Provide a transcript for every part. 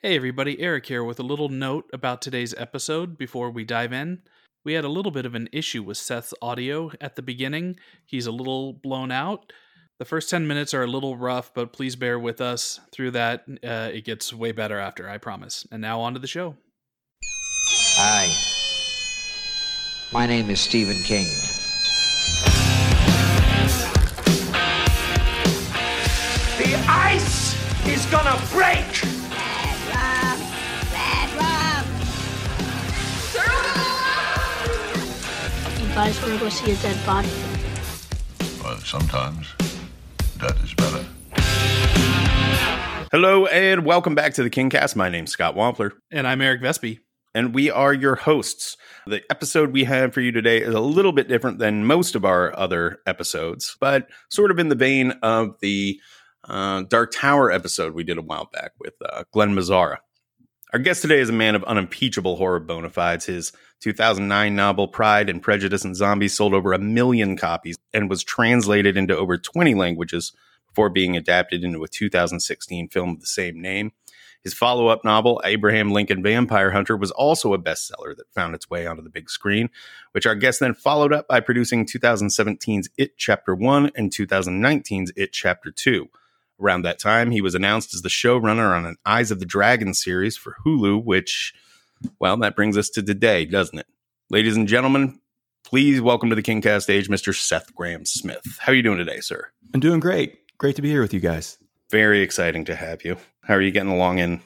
Hey everybody, Eric here with a little note about today's episode before we dive in. We had a little bit of an issue with Seth's audio at the beginning. He's a little blown out. The first 10 minutes are a little rough, but please bear with us through that. Uh, it gets way better after, I promise. And now on to the show. Hi. My name is Stephen King. The ice is gonna break! Guys want to go see a dead body? But sometimes that is better. Hello and welcome back to the Kingcast. My name's Scott Wampler, And I'm Eric Vespe. and we are your hosts. The episode we have for you today is a little bit different than most of our other episodes, but sort of in the vein of the uh, Dark Tower episode we did a while back with uh, Glen Mazzara. Our guest today is a man of unimpeachable horror bona fides. His 2009 novel Pride and Prejudice and Zombies sold over a million copies and was translated into over 20 languages before being adapted into a 2016 film of the same name. His follow up novel, Abraham Lincoln Vampire Hunter, was also a bestseller that found its way onto the big screen, which our guest then followed up by producing 2017's It Chapter 1 and 2019's It Chapter 2. Around that time, he was announced as the showrunner on an Eyes of the Dragon series for Hulu, which, well, that brings us to today, doesn't it? Ladies and gentlemen, please welcome to the Kingcast stage Mr. Seth Grahame-Smith. How are you doing today, sir? I'm doing great. Great to be here with you guys. Very exciting to have you. How are you getting along in,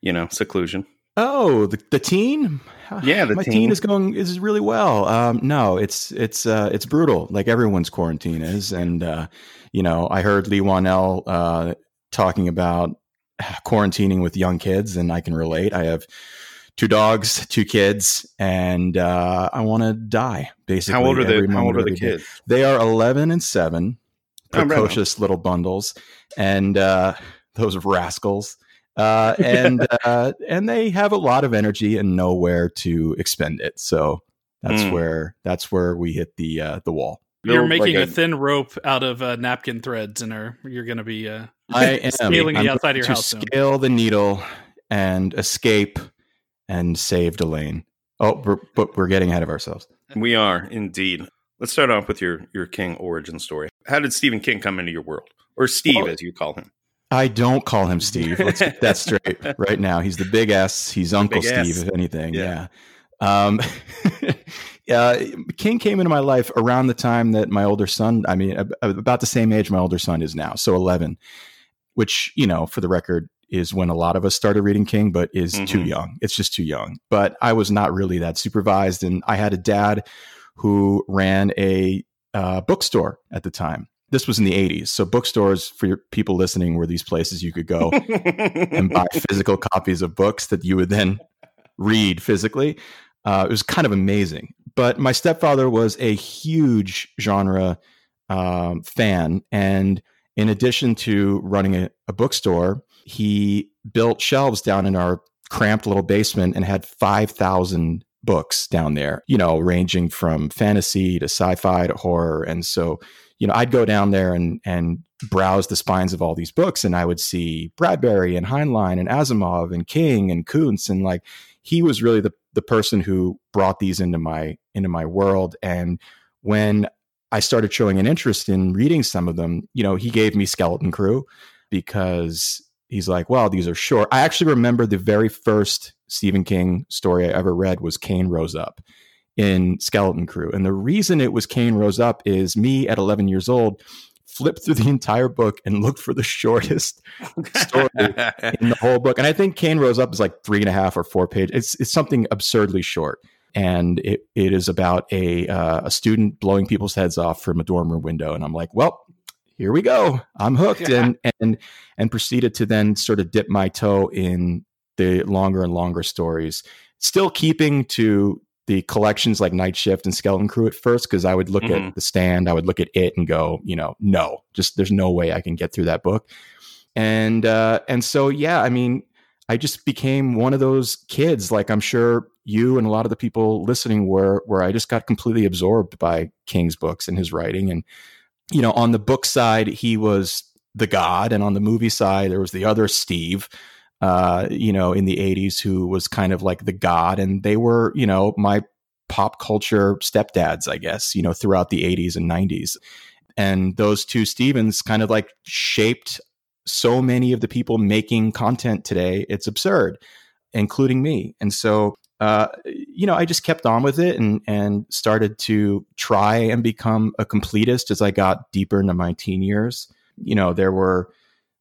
you know, seclusion? Oh, the, the teen? Yeah, the my teen. teen is going is really well. Um, no, it's it's uh, it's brutal, like everyone's quarantine is. And uh, you know, I heard Leigh Whannell uh, talking about quarantining with young kids, and I can relate. I have two dogs, two kids, and uh, I want to die. Basically, How old are every the How old are the every day. kids? They are 11 and 7, Oh, right precocious little bundles, and uh, those rascals. Uh, and uh, and they have a lot of energy and know where to expend it. So that's Mm. where that's where we hit the uh, the wall. You're Build making like a, thin rope out of uh, napkin threads, and are, you're going to be uh, I am scaling I'm the outside of your going house. to soon. scale the needle and escape and save Delain. Oh, we're, but we're getting ahead of ourselves. We are indeed. Let's start off with your your King origin story. How did Stephen King come into your world, or Steve, Well- as you call him? I don't call him Steve. Let's get that straight right now. He's the big S. He's Uncle Steve, S. if anything. Yeah. Yeah. Um, uh, King came into my life around the time that my older son, I mean, ab- about the same age my older son is now, so 11, which, you know, for the record, is when a lot of us started reading King, but is too Mhm. young. It's just too young. But I was not really that supervised. And I had a dad who ran a uh, bookstore at the time. This was in the 80s. So bookstores for your people listening were these places you could go and buy physical copies of books that you would then read physically. Uh, it was kind of amazing. But my stepfather was a huge genre um, fan. And in addition to running a, a bookstore, he built shelves down in our cramped little basement and had 5,000 books down there, you know, ranging from fantasy to sci fi to horror. And so, you know, I'd go down there and, and browse the spines of all these books and I would see Bradbury and Heinlein and Asimov and King and Koontz and like he was really the the person who brought these into my into my world and when I started showing an interest in reading some of them, you know, he gave me Skeleton Crew because he's like, well, these are short. I actually remember the very first Stephen King story I ever read was Cain Rose Up in Skeleton Crew. And the reason it was Cain Rose Up is me at 11 years old flipped through the entire book and looked for the shortest story in the whole book. And I think Cain Rose Up is like three and a half or four pages. It's, it's something absurdly short. And it, it is about a, uh, a student blowing people's heads off from a dorm room window. And I'm like, well, here we go. I'm hooked. And, and, and proceeded to then sort of dip my toe in the longer and longer stories, still keeping to the collections like Night Shift and Skeleton Crew at first, because I would look Mhm. at the stand, I would look at it and go, you know, no, just there's no way I can get through that book. And uh, and so yeah, I mean, I just became one of those kids, like I'm sure you and a lot of the people listening were, where I just got completely absorbed by King's books and his writing. And you know, on the book side, he was the god, and on the movie side, there was the other Steve. Uh, you know, in the 80s who was kind of like the god. And they were, you know, my pop culture stepdads, I guess, you know, throughout the 80s and 90s. And those two Stevens kind of like shaped so many of the people making content today. It's absurd, including me. And so, uh, you know, I just kept on with it and and started to try and become a completist as I got deeper into my teen years. You know, there were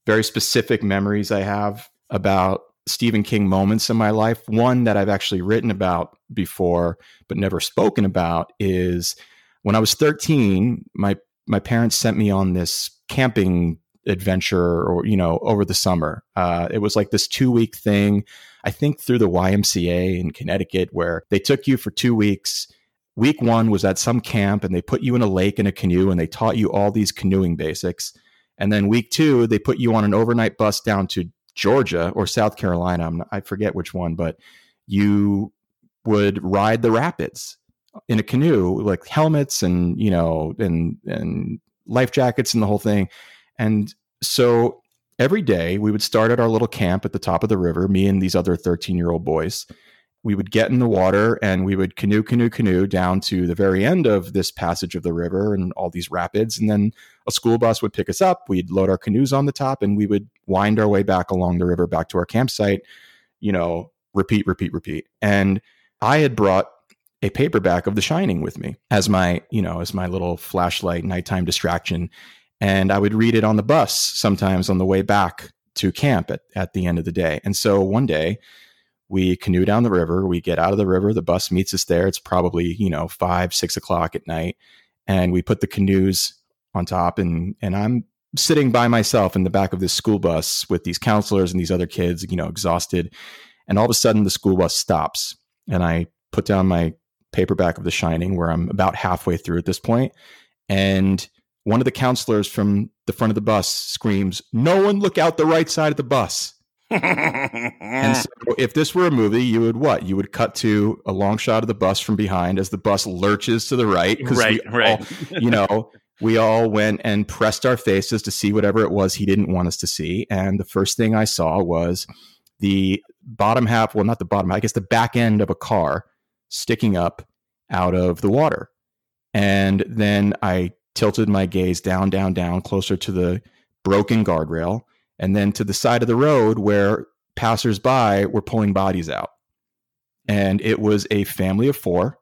very specific memories I have about Stephen King moments in my life. One that I've actually written about before, but never spoken about, is when I was 13. My my parents sent me on this camping adventure, or you know, over the summer. Uh, it was like this two week thing. I think through the YMCA in Connecticut, where they took you for two weeks. Week one was at some camp, and they put you in a lake in a canoe, and they taught you all these canoeing basics. And then week two, they put you on an overnight bus down to Georgia or South Carolina. Not, i forget which one, but you would ride the rapids in a canoe, like helmets and you know and and life jackets and the whole thing. And so every day we would start at our little camp at the top of the river, me and these other 13 year old boys. We would get in the water and we would canoe, canoe, canoe down to the very end of this passage of the river and all these rapids. And then a school bus would pick us up. We'd load our canoes on the top and we would wind our way back along the river back to our campsite, you know, repeat, repeat, repeat. And I had brought a paperback of The Shining with me as my, you know, as my little flashlight nighttime distraction. And I would read it on the bus sometimes on the way back to camp at, at the end of the day. And so one day we canoe down the river, we get out of the river, the bus meets us there. It's probably, you know, five, six o'clock at night. And we put the canoes on top and and I'm sitting by myself in the back of this school bus with these counselors and these other kids, you know, exhausted. And all of a sudden the school bus stops and I put down my paperback of The Shining where I'm about halfway through at this point and one of the counselors from the front of the bus screams, "No one look out the right side of the bus." and so if this were a movie, you would what? You would cut to a long shot of the bus from behind as the bus lurches to the right. Right, right. All, you know, we all went and pressed our faces to see whatever it was he didn't want us to see. And the first thing I saw was the bottom half, well, not the bottom, I guess the back end of a car sticking up out of the water. And then I tilted my gaze down, down, down, closer to the broken guardrail, and then to the side of the road where passersby were pulling bodies out. And it was a family of four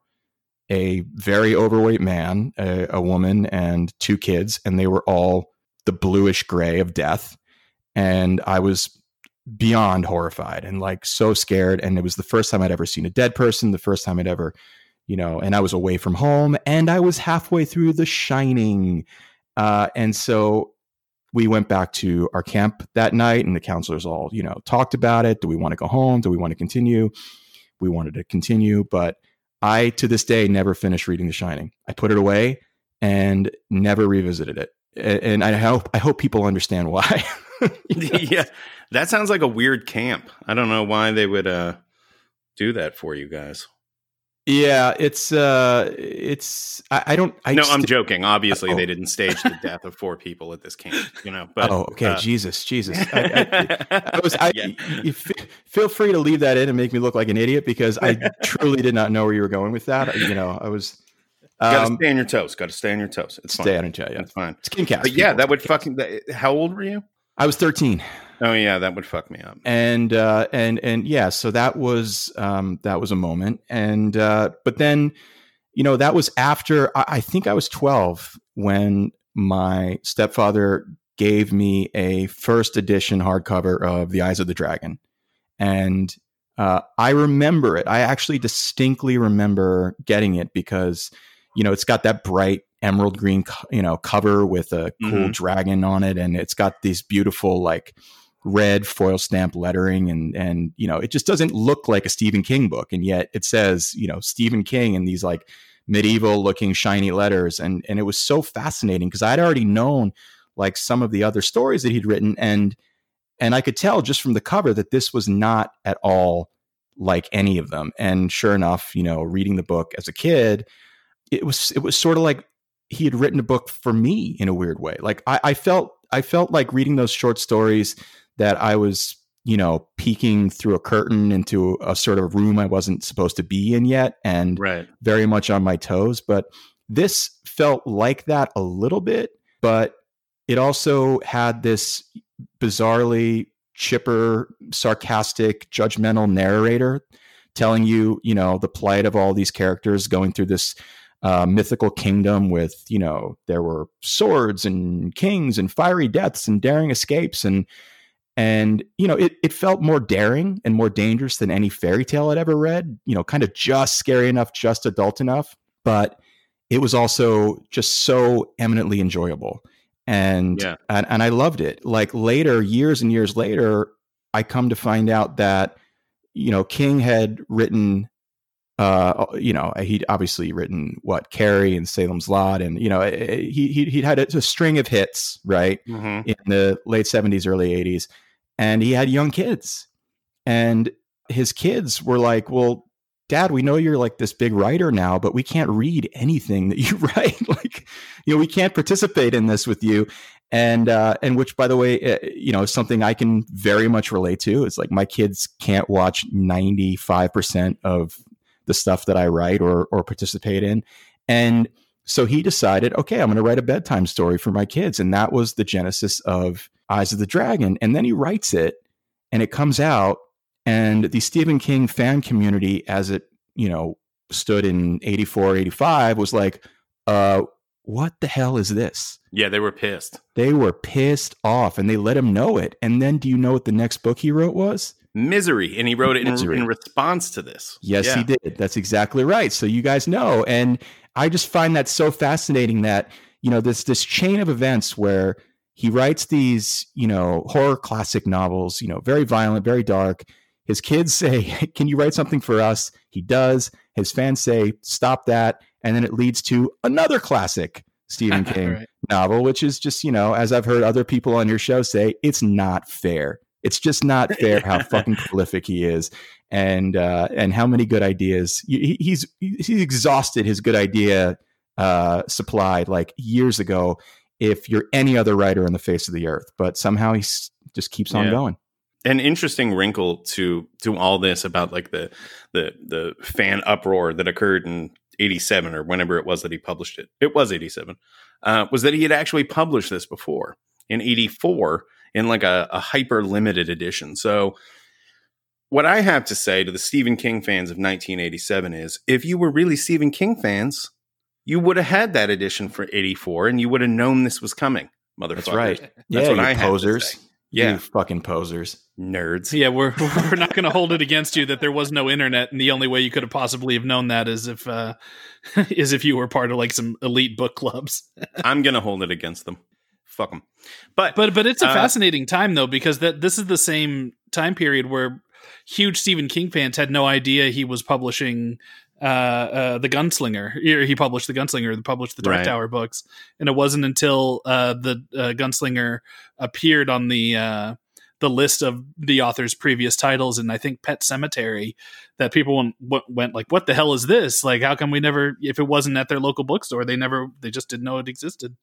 a very overweight man, a, a, woman, and two kids, and they were all the bluish gray of death. And I was beyond horrified and like so scared. And it was the first time I'd ever seen a dead person, the first time I'd ever, you know, and I was away from home and I was halfway through The Shining. Uh, and so we went back to our camp that night, and the counselors all, you know, talked about it. Do we want to go home? Do we want to continue? We wanted to continue, but I, to this day, never finished reading The Shining. I put it away and never revisited it. And I hope I hope people understand why. yeah, that sounds like a weird camp. I don't know why they would uh, do that for you guys. Yeah, it's uh it's I, I don't I No, I'm joking. Obviously oh. they didn't stage the death of four people at this camp, you know. But Oh, okay, uh, Jesus, Jesus. I, I, I was I yeah. f- feel free to leave that in and make me look like an idiot because I truly did not know where you were going with that. You know, I was um, Got to stay on your toes. Got to stay on your toes. It's stay fine. on your toes. Yeah, it's fine. Skincast. But yeah, that would fucking. That, how old were you? I was 13. Oh yeah, that would fuck me up. And uh, and and yeah, so that was um, that was a moment. And uh, but then, you know, that was after I, I think I was twelve when my stepfather gave me a first edition hardcover of The Eyes of the Dragon, and uh, I remember it. I actually distinctly remember getting it because you know it's got that bright emerald green you know cover with a cool mm-hmm. dragon on it and it's got these beautiful like red foil stamp lettering and and you know it just doesn't look like a Stephen King book. And yet it says you know Stephen King in these like medieval looking shiny letters. And and it was so fascinating because I'd already known like some of the other stories that he'd written. And and I could tell just from the cover that this was not at all like any of them. And sure enough you know reading the book as a kid it was it was sort of like he had written a book for me in a weird way. Like I, I felt I felt like reading those short stories that I was you know, peeking through a curtain into a sort of room I wasn't supposed to be in yet and Right. very much on my toes. But this felt like that a little bit, but it also had this bizarrely chipper, sarcastic, judgmental narrator telling you, you know, the plight of all these characters going through this uh, mythical kingdom with, you know, there were swords and kings and fiery deaths and daring escapes and and you know it, it felt more daring and more dangerous than any fairy tale i'd ever read you know kind of just scary enough just adult enough but it was also just so eminently enjoyable and Yeah. and, and i loved it like later years and years later i come to find out that you know king had written uh you know he'd obviously written what carrie and salem's lot and you know he he- he'd had a, a string of hits right Mhm. in the late 70s early 80s and he had young kids. And his kids were like well dad we know you're like this big writer now but we can't read anything that you write. Like you know we can't participate in this with you. And uh and which by the way uh, you know is something i can very much relate to it's like my kids can't watch 95% of the stuff that i write or or participate in. And so he decided, okay, I'm going to write a bedtime story for my kids. And that was the genesis of Eyes of the Dragon. And then he writes it and it comes out. And the Stephen King fan community, as it, you know, stood in 84, 85, was like, uh, what the hell is this? Yeah, they were pissed. They were pissed off and they let him know it. And then do you know what the next book he wrote was? Misery, and he wrote it in, in response to this. Yes, Yeah. he did. That's exactly right. So you guys know, and I just find that so fascinating that you know this this chain of events where he writes these you know horror classic novels, you know, very violent, very dark. His kids say, "Can you write something for us?" He does. His fans say, "Stop that," and then it leads to another classic Stephen King Right. novel, which is just, you know, as I've heard other people on your show say, it's not fair. It's just not fair how fucking prolific he is, and uh, and how many good ideas he, he's he's exhausted his good idea uh, supply like years ago. If you're any other writer on the face of the earth, but somehow he just keeps on Yeah. going. an interesting wrinkle to to all this about like the the the fan uproar that occurred in 87 or whenever it was that he published it it was 87 uh, was that he had actually published this before in 84 in like a, a hyper limited edition so what i have to say to the stephen king fans of 1987 is if you were really stephen king fans you would have had that edition for 84 and you would have known this was coming motherfucker That's right. That's yeah, what you I posers. Yeah. you fucking posers. nerds Yeah, we're we're not going to hold it against you that there was no internet, and the only way you could have possibly have known that is if uh, is if you were part of like some elite book clubs. I'm gonna hold it against them. Fuck them. But But but it's a Uh, fascinating time though because that this is the same time period where huge Stephen King fans had no idea he was publishing uh, uh, the Gunslinger. He he published the Gunslinger, the published the Dark Right. Tower books, and it wasn't until uh, the uh, Gunslinger appeared on the uh, the list of the author's previous titles, and I think Pet Sematary, that people went, went, went like, "What the hell is this? Like, how come we never? If it wasn't at their local bookstore, they never, they just didn't know it existed."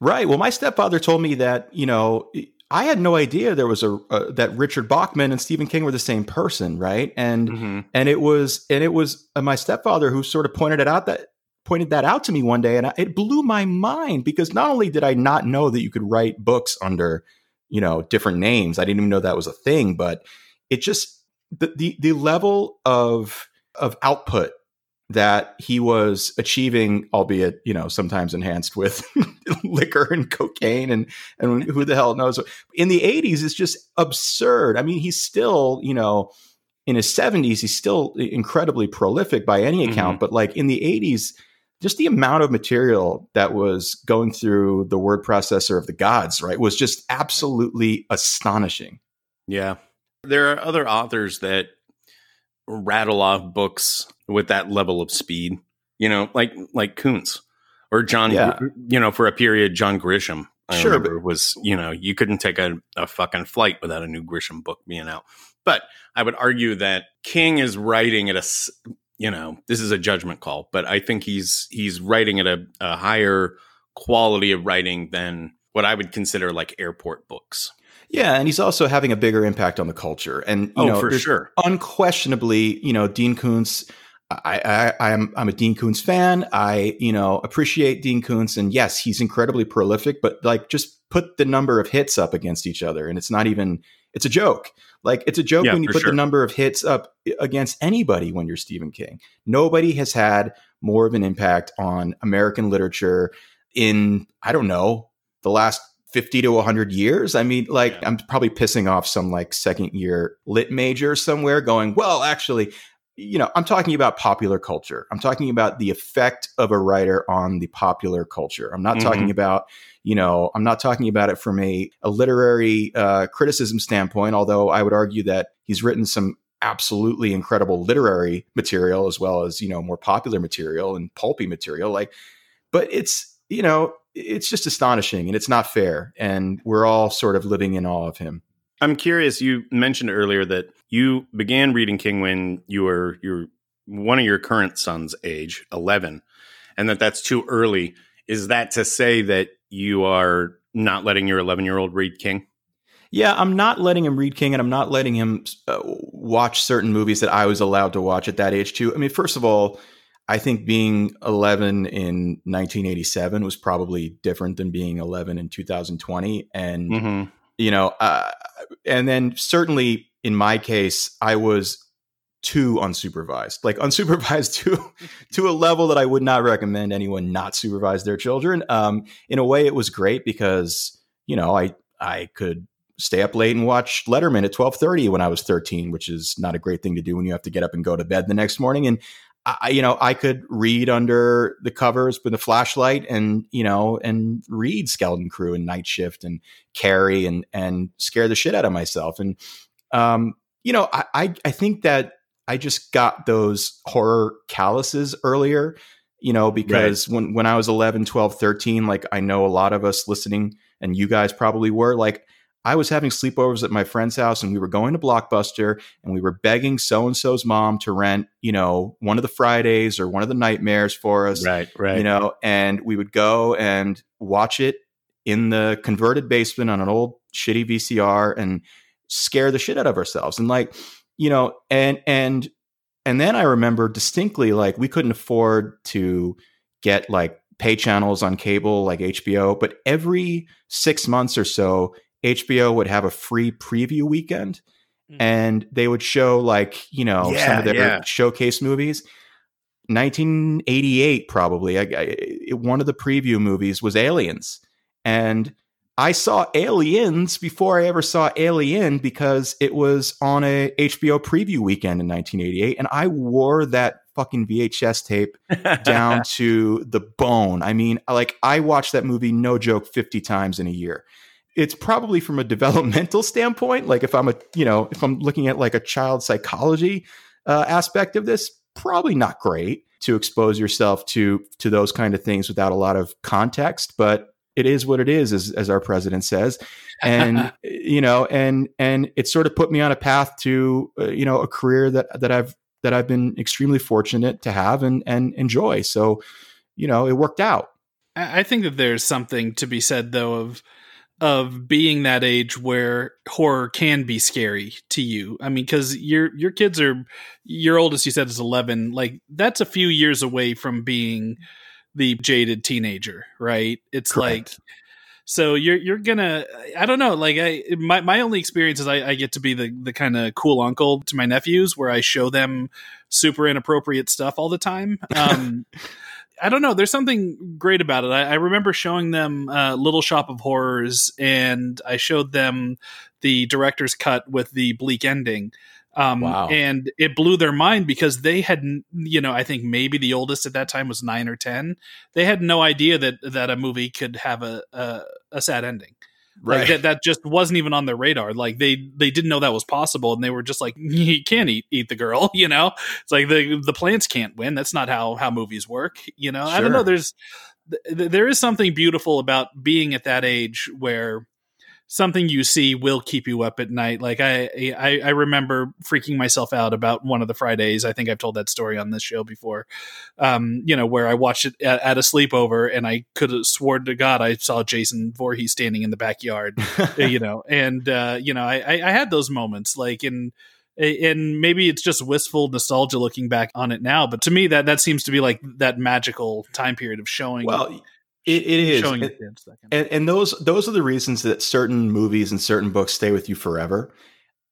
Right. Well, my stepfather told me that you know I had no idea there was a uh, that Richard Bachman and Stephen King were the same person, right? And Mhm. and it was and it was uh, my stepfather who sort of pointed it out that pointed that out to me one day, and I, it blew my mind because not only did I not know that you could write books under you know different names, I didn't even know that was a thing, but it just the the, the level of of output that he was achieving, albeit you know sometimes enhanced with liquor and cocaine and and who the hell knows. In the '80s, it's just absurd. I mean, he's still you know in his 70s, he's still incredibly prolific by any mm-hmm. account, but like in the 80s. Just the amount of material that was going through the word processor of the gods, right, was just absolutely astonishing. Yeah. There are other authors that rattle off books with that level of speed, you know, like like Koontz or John, Yeah. you know, for a period, John Grisham. I Sure, remember was, you know, you couldn't take a, a fucking flight without a new Grisham book being out. But I would argue that King is writing at a you know, this is a judgment call, but I think he's he's writing at a, a higher quality of writing than what I would consider like airport books. Yeah, and he's also having a bigger impact on the culture. And you Oh, know, for sure. unquestionably, you know, Dean Koontz. I, I, I'm I'm a Dean Koontz fan. I you know appreciate Dean Koontz, and yes, he's incredibly prolific. But like, just put the number of hits up against each other, and it's not even. It's a joke. Like it's a joke Yeah, when you put sure. the number of hits up against anybody when you're Stephen King. Nobody has had more of an impact on American literature in I don't know the last 50 to 100 years. I mean, like, Yeah. I'm probably pissing off some like second year lit major somewhere going, well, actually, you know, I'm talking about popular culture. I'm talking about the effect of a writer on the popular culture. I'm not Mhm. talking about, you know, I'm not talking about it from a, a literary uh, criticism standpoint, although I would argue that he's written some absolutely incredible literary material as well as, you know, more popular material and pulpy material. Like, but it's, you know, it's just astonishing and it's not fair. And we're all sort of living in awe of him. I'm curious. You mentioned earlier that you began reading King when you were your one of your current son's age, 11, and that that's too early. Is that to say that you are not letting your 11 year old read King? Yeah, I'm not letting him read King and I'm not letting him uh, watch certain movies that I was allowed to watch at that age too. I mean, first of all, I think being 11 in 1987 was probably different than being 11 in 2020 and Mm-hmm. You know, uh, and then certainly in my case, I was too unsupervised, like unsupervised to to a level that I would not recommend anyone not supervise their children. Um, in a way, it was great because you know I I could stay up late and watch Letterman at twelve thirty when I was thirteen, which is not a great thing to do when you have to get up and go to bed the next morning. And I, you know, I could read under the covers with a flashlight and you know and read Skeleton Crew and Night Shift and Carrie and and scare the shit out of myself. And um, you know, I I, I think that I just got those horror calluses earlier, you know, because when when I was 11, 12, 13, like I know a lot of us listening and you guys probably were like I was having sleepovers at my friend's house and we were going to Blockbuster and we were begging so and so's mom to rent, you know, one of the Fridays or one of the nightmares for us Right, right. you know, and we would go and watch it in the converted basement on an old shitty VCR and scare the shit out of ourselves. And like, you know, and and and then I remember distinctly like we couldn't afford to get like pay channels on cable like HBO, but every 6 months or so HBO would have a free preview weekend Mm. and they would show like, you know, some of their yeah. showcase movies. 1988 probably I, I, one of the preview movies was aliens and i saw aliens before i ever saw alien because it was on a hbo preview weekend in 1988 and i wore that fucking vhs tape down to the bone i mean like i watched that movie no joke 50 times in a year it's probably from a developmental standpoint like if i'm a you know if i'm looking at like a child psychology uh, aspect of this probably not great to expose yourself to to those kind of things without a lot of context but it is what it is as, as our president says. And you know and and it sort of put me on a path to uh, you know a career that that I've that I've been extremely fortunate to have and and enjoy. So you know it worked out. I I think that there's something to be said though of of being that age where horror can be scary to you. I mean, because your your kids are your oldest, you said is eleven. Like that's a few years away from being the jaded teenager, right? It's Correct. like so you're you're gonna I don't know like I my my only experience is I, I get to be the the kind of cool uncle to my nephews where I show them super inappropriate stuff all the time. Um, I don't know. There's something great about it. I, I remember showing them uh, Little Shop of Horrors, and I showed them the director's cut with the bleak ending. Um, Wow. And it blew their mind because they had, you know, I think maybe the oldest at that time was nine or ten. They had no idea that that a movie could have a a, a sad ending. Like that, that just wasn't even on their radar. Like they they didn't know that was possible, and they were just like, "You can't eat eat the girl." You know, it's like the the plants can't win. That's not how how movies work. You know, I don't know. There's th- there is something beautiful about being at that age where something you see will keep you up at night. Like I, I, I remember freaking myself out about one of the Fridays. I think I've told that story on this show before. Um, you know, where I watched it at, at a sleepover and I could have sworn to God I saw Jason Voorhees standing in the backyard. you know, and uh, you know, I, I, I had those moments like in and maybe it's just wistful nostalgia looking back on it now but to me that that seems to be like that magical time period of showing Well, it, it is. showing And- your kids that and, and those those are the reasons that certain movies and certain books stay with you forever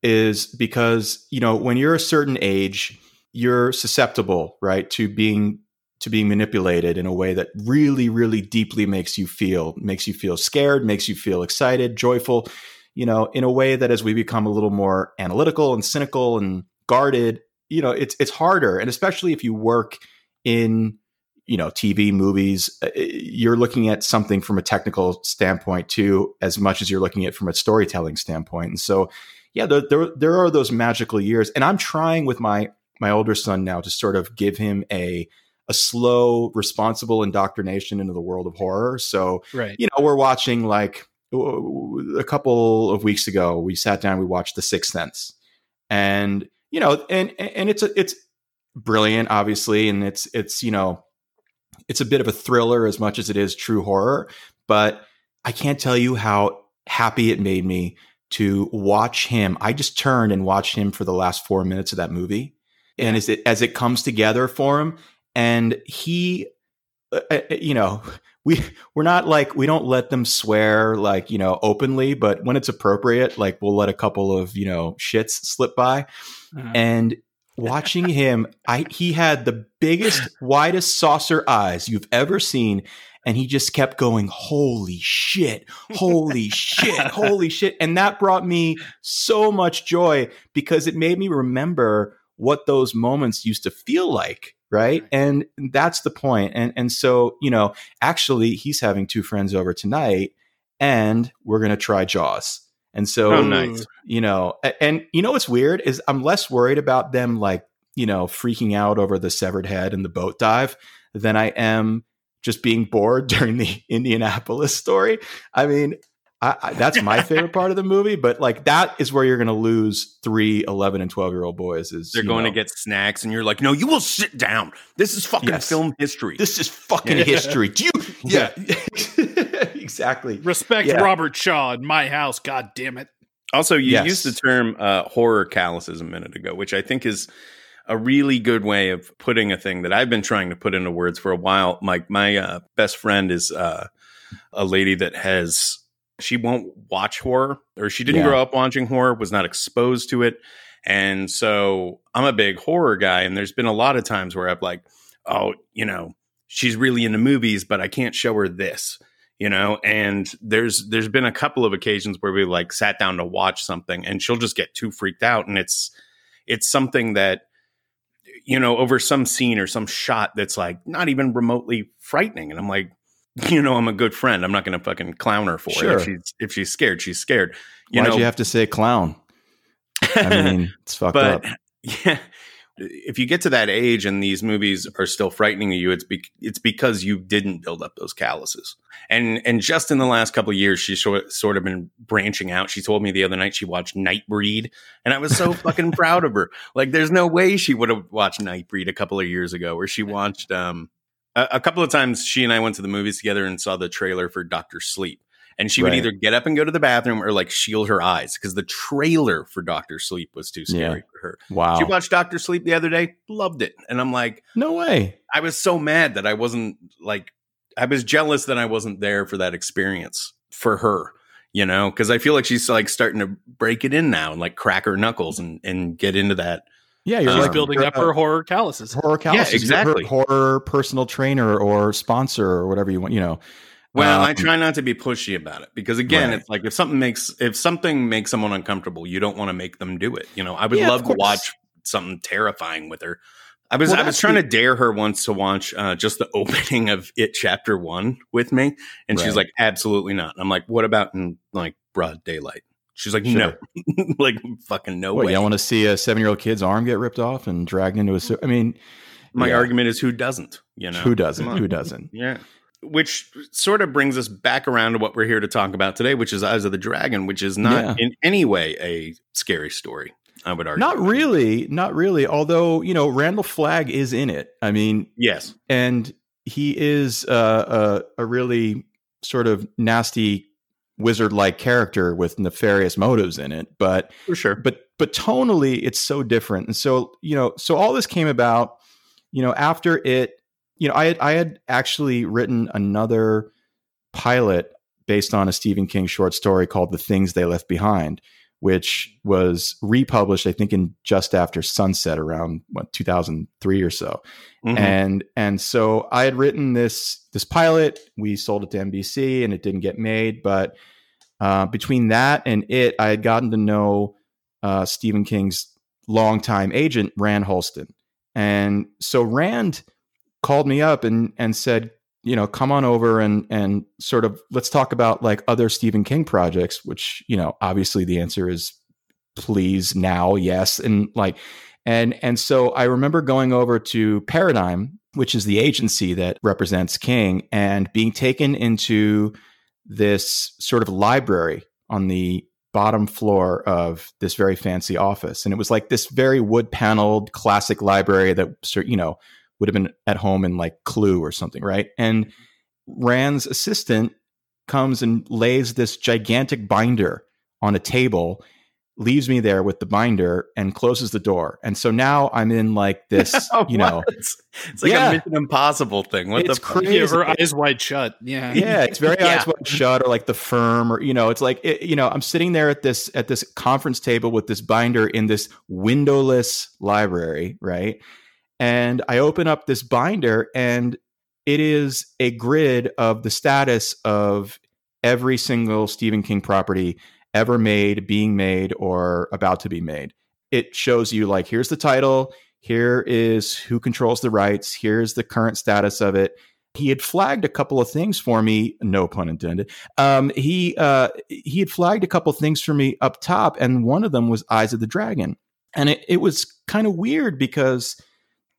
is because you know when you're a certain age you're susceptible right to being to being manipulated in a way that really really deeply makes you feel makes you feel scared makes you feel excited joyful you know in a way that as we become a little more analytical and cynical and guarded you know it's it's harder and especially if you work in you know TV movies uh, you're looking at something from a technical standpoint too as much as you're looking at it from a storytelling standpoint. And so yeah there, there there are those magical years. And I'm trying with my my older son now to sort of give him a a slow responsible indoctrination into the world of horror. So right. you know we're watching like a couple of weeks ago we sat down we watched the sixth sense. And you know and and it's a, it's brilliant obviously and it's it's you know it's a bit of a thriller as much as it is true horror but i can't tell you how happy it made me to watch him. I just turned and watched him for the last 4 minutes of that movie. And as it as it comes together for him and he uh, uh, you know we we're not like we don't let them swear like you know openly but when it's appropriate like we'll let a couple of you know shits slip by. Uh, and watching him i he had the biggest widest saucer eyes you've ever seen and he just kept going holy shit holy shit holy shit. And that brought me so much joy because it made me remember what those moments used to feel like right? And that's the point. And and so you know actually he's having two friends over tonight and we're going to try jaws and so Oh, nice. you know and you know what's weird is i'm less worried about them like you know freaking out over the severed head and the boat dive than i am just being bored during the indianapolis story i mean I, I, that's my favorite part of the movie but like that is where you're going to lose three 11 and 12 year old boys is They're going know, to get snacks, and you're like, no, you will sit down. This is fucking Yes. film history. this is fucking Yeah. history do you yeah exactly respect Yeah. robert shaw in my house god damn it Also, you Yes. used the term uh, horror calluses a minute ago, which I think is a really good way of putting a thing that I've been trying to put into words for a while. My my uh, best friend is uh, a lady that has she won't watch horror, or she didn't Yeah. grow up watching horror, was not exposed to it, and so I'm a big horror guy. And there's been a lot of times where I've like, oh, you know, she's really into movies, but I can't show her this you know and there's there's been a couple of occasions where we like sat down to watch something and she'll just get too freaked out and it's it's something that you know over some scene or some shot that's like not even remotely frightening and i'm like you know i'm a good friend. I'm not going to fucking clown her for it. If she's if she's scared she's scared. You why'd know you have to say clown? I mean it's fucked but up. yeah if you get to that age and these movies are still frightening to you it's be- it's because you didn't build up those calluses. And and just in the last couple of years she's sort of been branching out. She told me the other night she watched nightbreed and i was so fucking proud of her. Like there's no way she would have watched nightbreed a couple of years ago where she watched um a, a couple of times she and i went to the movies together and saw the trailer for dr sleep and she would either get up and go to the bathroom or like shield her eyes because the trailer for Doctor Sleep was too scary Yeah. for her. wow She watched Doctor Sleep the other day, loved it, and I'm like, no way I was so mad that I wasn't like, I was jealous that I wasn't there for that experience for her, you know, because I feel like she's like starting to break it in now and like crack her knuckles and and get into that. yeah you're Uh, she's like building you're up a- her horror calluses horror calluses. You're her exactly. horror personal trainer or sponsor or whatever you want. You know. Well, I Um, try not to be pushy about it because again, Right. it's like if something makes if something makes someone uncomfortable, you don't want to make them do it. You know, I would Yeah, love to watch something terrifying with her. I was Well, I was trying the- to dare her once to watch uh, just the opening of It Chapter One with me, and she's like, "Absolutely not." And I'm like, "What about in like broad daylight?" She's like, Sure. "No, like fucking no What, way." you want to see a seven year old kid's arm get ripped off and dragged into a? I mean, My yeah. argument is, who doesn't? You know, who doesn't? Who doesn't? Yeah, which sort of brings us back around to what we're here to talk about today, which is Eyes of the Dragon, which is not Yeah. in any way a scary story. I would argue. Not really, not really. Although you know, Randall Flagg is in it. I mean, Yes. and he is uh, a a really sort of nasty wizard-like character with nefarious motives in it. But For sure. but but tonally it's so different and so you know so all this came about you know after it you know i had i had actually written another pilot based on a stephen king short story called the things they left behind which was republished i think in just after sunset around what 2003 or so Mhm. and and so I had written this this pilot. We sold it to NBC, and it didn't get made. But uh, between that and it, I had gotten to know uh, Stephen King's longtime agent, Rand Holston, and so Rand called me up and and said, you know, come on over and and sort of let's talk about like other Stephen King projects. Which you know, obviously the answer is please now, yes, and like and and so I remember going over to Paradigm, which is the agency that represents King, and being taken into this sort of library on the bottom floor of this very fancy office. And it was like this very wood paneled classic library that you know would have been at home in like Clue or something, right? And Rand's assistant comes and lays this gigantic binder on a table leaves me there with the binder and closes the door. And so now I'm in like this, you know, What? it's like Yeah. a Mission Impossible thing. What It's the crazy. Yeah, her eyes wide shut. Yeah. yeah, it's very Yeah. eyes wide shut or like the firm or you know, it's like it, you know, I'm sitting there at this at this conference table with this binder in this windowless library, right? And I open up this binder and it is a grid of the status of every single Stephen King property ever made, being made, or about to be made. It shows you like here's the title, here is who controls the rights, here's the current status of it. He had flagged a couple of things for me, no pun intended. Um, he uh, he had flagged a couple of things for me up top, and one of them was Eyes of the Dragon, and it, it was kind of weird because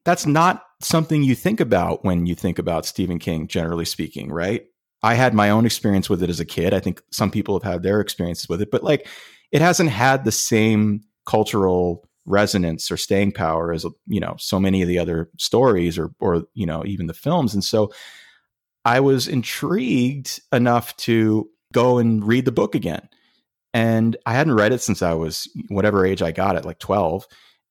that's not something you think about when you think about Stephen King, generally speaking, right? I had my own experience with it as a kid. I think some people have had their experiences with it, but like it hasn't had the same cultural resonance or staying power as you know so many of the other stories or or you know even the films. And so I was intrigued enough to go and read the book again. And I hadn't read it since I was whatever age I got it, like 12.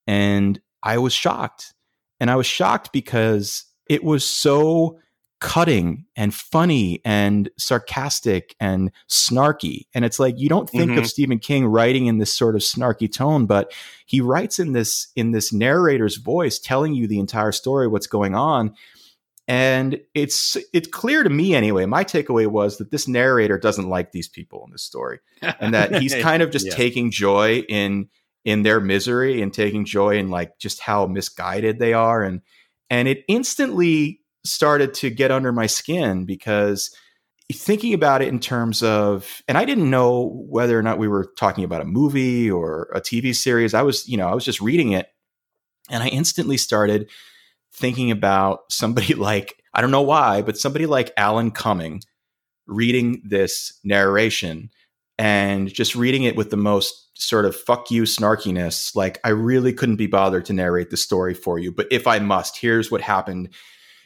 And I was shocked. And I was shocked because it was so cutting and funny and sarcastic and snarky. And it's like you don't think Mhm. of Stephen King writing in this sort of snarky tone, but he writes in this in this narrator's voice telling you the entire story, what's going on. And it's it's clear to me anyway. My takeaway was that this narrator doesn't like these people in this story and that he's kind of just Yeah. taking joy in in their misery and taking joy in like just how misguided they are. And and it instantly started to get under my skin because thinking about it in terms of and I didn't know whether or not we were talking about a movie or a TV series. I was you know I was just reading it. And I instantly started thinking about somebody like I don't know why but somebody like Alan Cumming reading this narration and just reading it with the most sort of fuck you snarkiness like i really couldn't be bothered to narrate the story for you but if i must here's what happened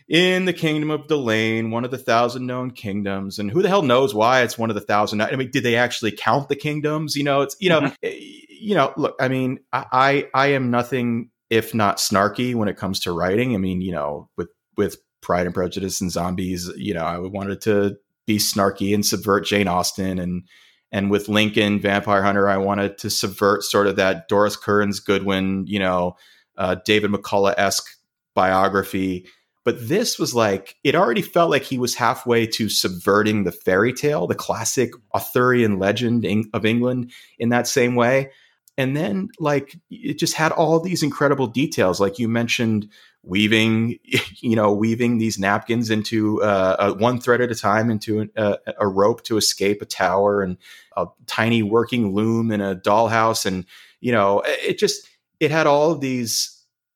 in the kingdom of Delain, one of the thousand known kingdoms, and who the hell knows why it's one of the thousand? I mean, did they actually count the kingdoms? You know, it's you know, eh, you know. Look, I mean, I I, I am nothing if not snarky when it comes to writing. I mean, you know, with with Pride and Prejudice and Zombies, you know, I wanted to be snarky and subvert Jane Austen and and with Lincoln Vampire Hunter, I wanted to subvert sort of that Doris Kearns Goodwin, you know, uh, David McCullough esque biography. But this was like it already felt like he was halfway to subverting the fairy tale, the classic Arthurian legend of England, in that same way. And then, like, it just had all these incredible details, like you mentioned, weaving, you know, weaving these napkins into uh, uh, one thread at a time into an, uh, a rope to escape a tower, and a tiny working loom in a dollhouse, and you know, it just it had all of these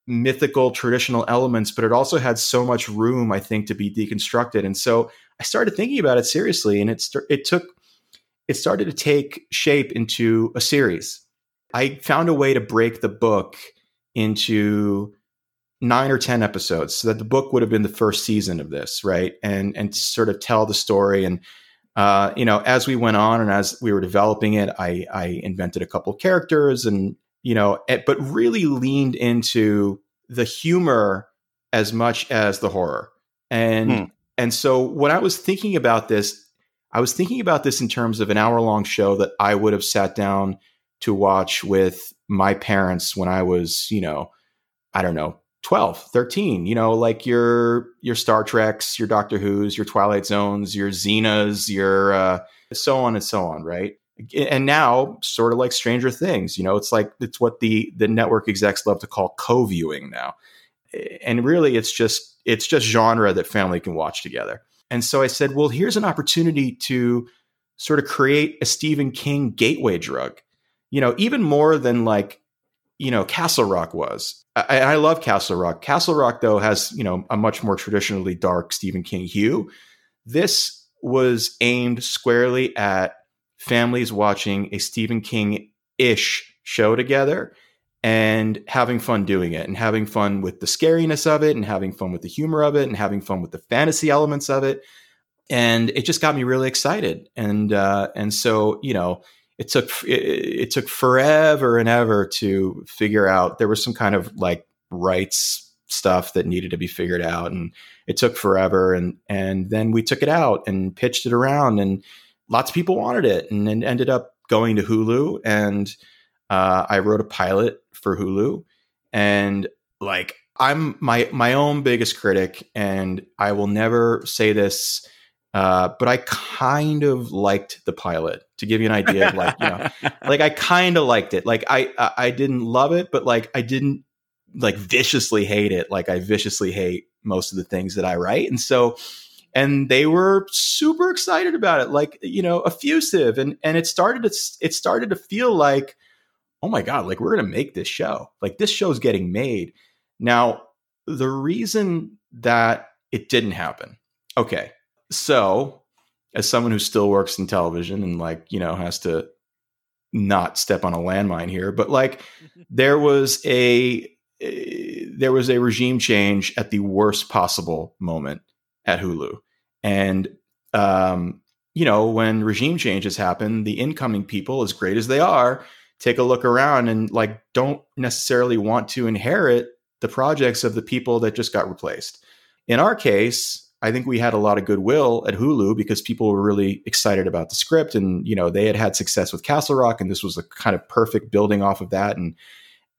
mythical traditional elements, but it also had so much room, I think, to be deconstructed. And so I started thinking about it seriously, and it st- it took it started to take shape into a series. I found a way to break the book into nine or ten episodes, so that the book would have been the first season of this, right? And and sort of tell the story. And uh, you know, as we went on and as we were developing it, I I invented a couple of characters, and you know, it, but really leaned into the humor as much as the horror. And hmm. and so when I was thinking about this, I was thinking about this in terms of an hour long show that I would have sat down to watch with my parents when I was, you know, I don't know, 12 13 you know like your your star treks your doctor who's your twilight zones your xenas your uh, so on and so on right? And now sort of like stranger things you know it's like it's what the the network execs love to call co-viewing now. And really it's just it's just genre that family can watch together. And so i said well here's an opportunity to sort of create a stephen king gateway drug. You know even more than like you know castle rock was I, I, love Castle Rock. Castle Rock, though, has you know a much more traditionally dark Stephen King hue. This was aimed squarely at families watching a Stephen King ish show together and having fun doing it and having fun with the scariness of it and having fun with the humor of it and having fun with the fantasy elements of it and it just got me really excited and uh, and so you know it took it, it took forever and ever to figure out. There was some kind of like rights stuff that needed to be figured out, and it took forever. And and then we took it out and pitched it around, and lots of people wanted it, and then ended up going to Hulu. And uh, I wrote a pilot for Hulu, and like I'm my my own biggest critic, and I will never say this uh, but I kind of liked the pilot to give you an idea of like, you know, like I kind of liked it. Like I, I, I didn't love it, but like I didn't like viciously hate it. Like I viciously hate most of the things that I write. And so, and they were super excited about it, like, you know, effusive. And, and it started to, it started to feel like, oh my God, like we're going to make this show. Like this show's getting made. Now, the reason that it didn't happen. Okay so, as someone who still works in television and like, you know, has to not step on a landmine here, but like there was a there was a regime change at the worst possible moment at Hulu. And um, you know, when regime changes happen, the incoming people, as great as they are, take a look around and like don't necessarily want to inherit the projects of the people that just got replaced. In our case, I think we had a lot of goodwill at Hulu because people were really excited about the script, and you know they had had success with Castle Rock, and this was a kind of perfect building off of that, and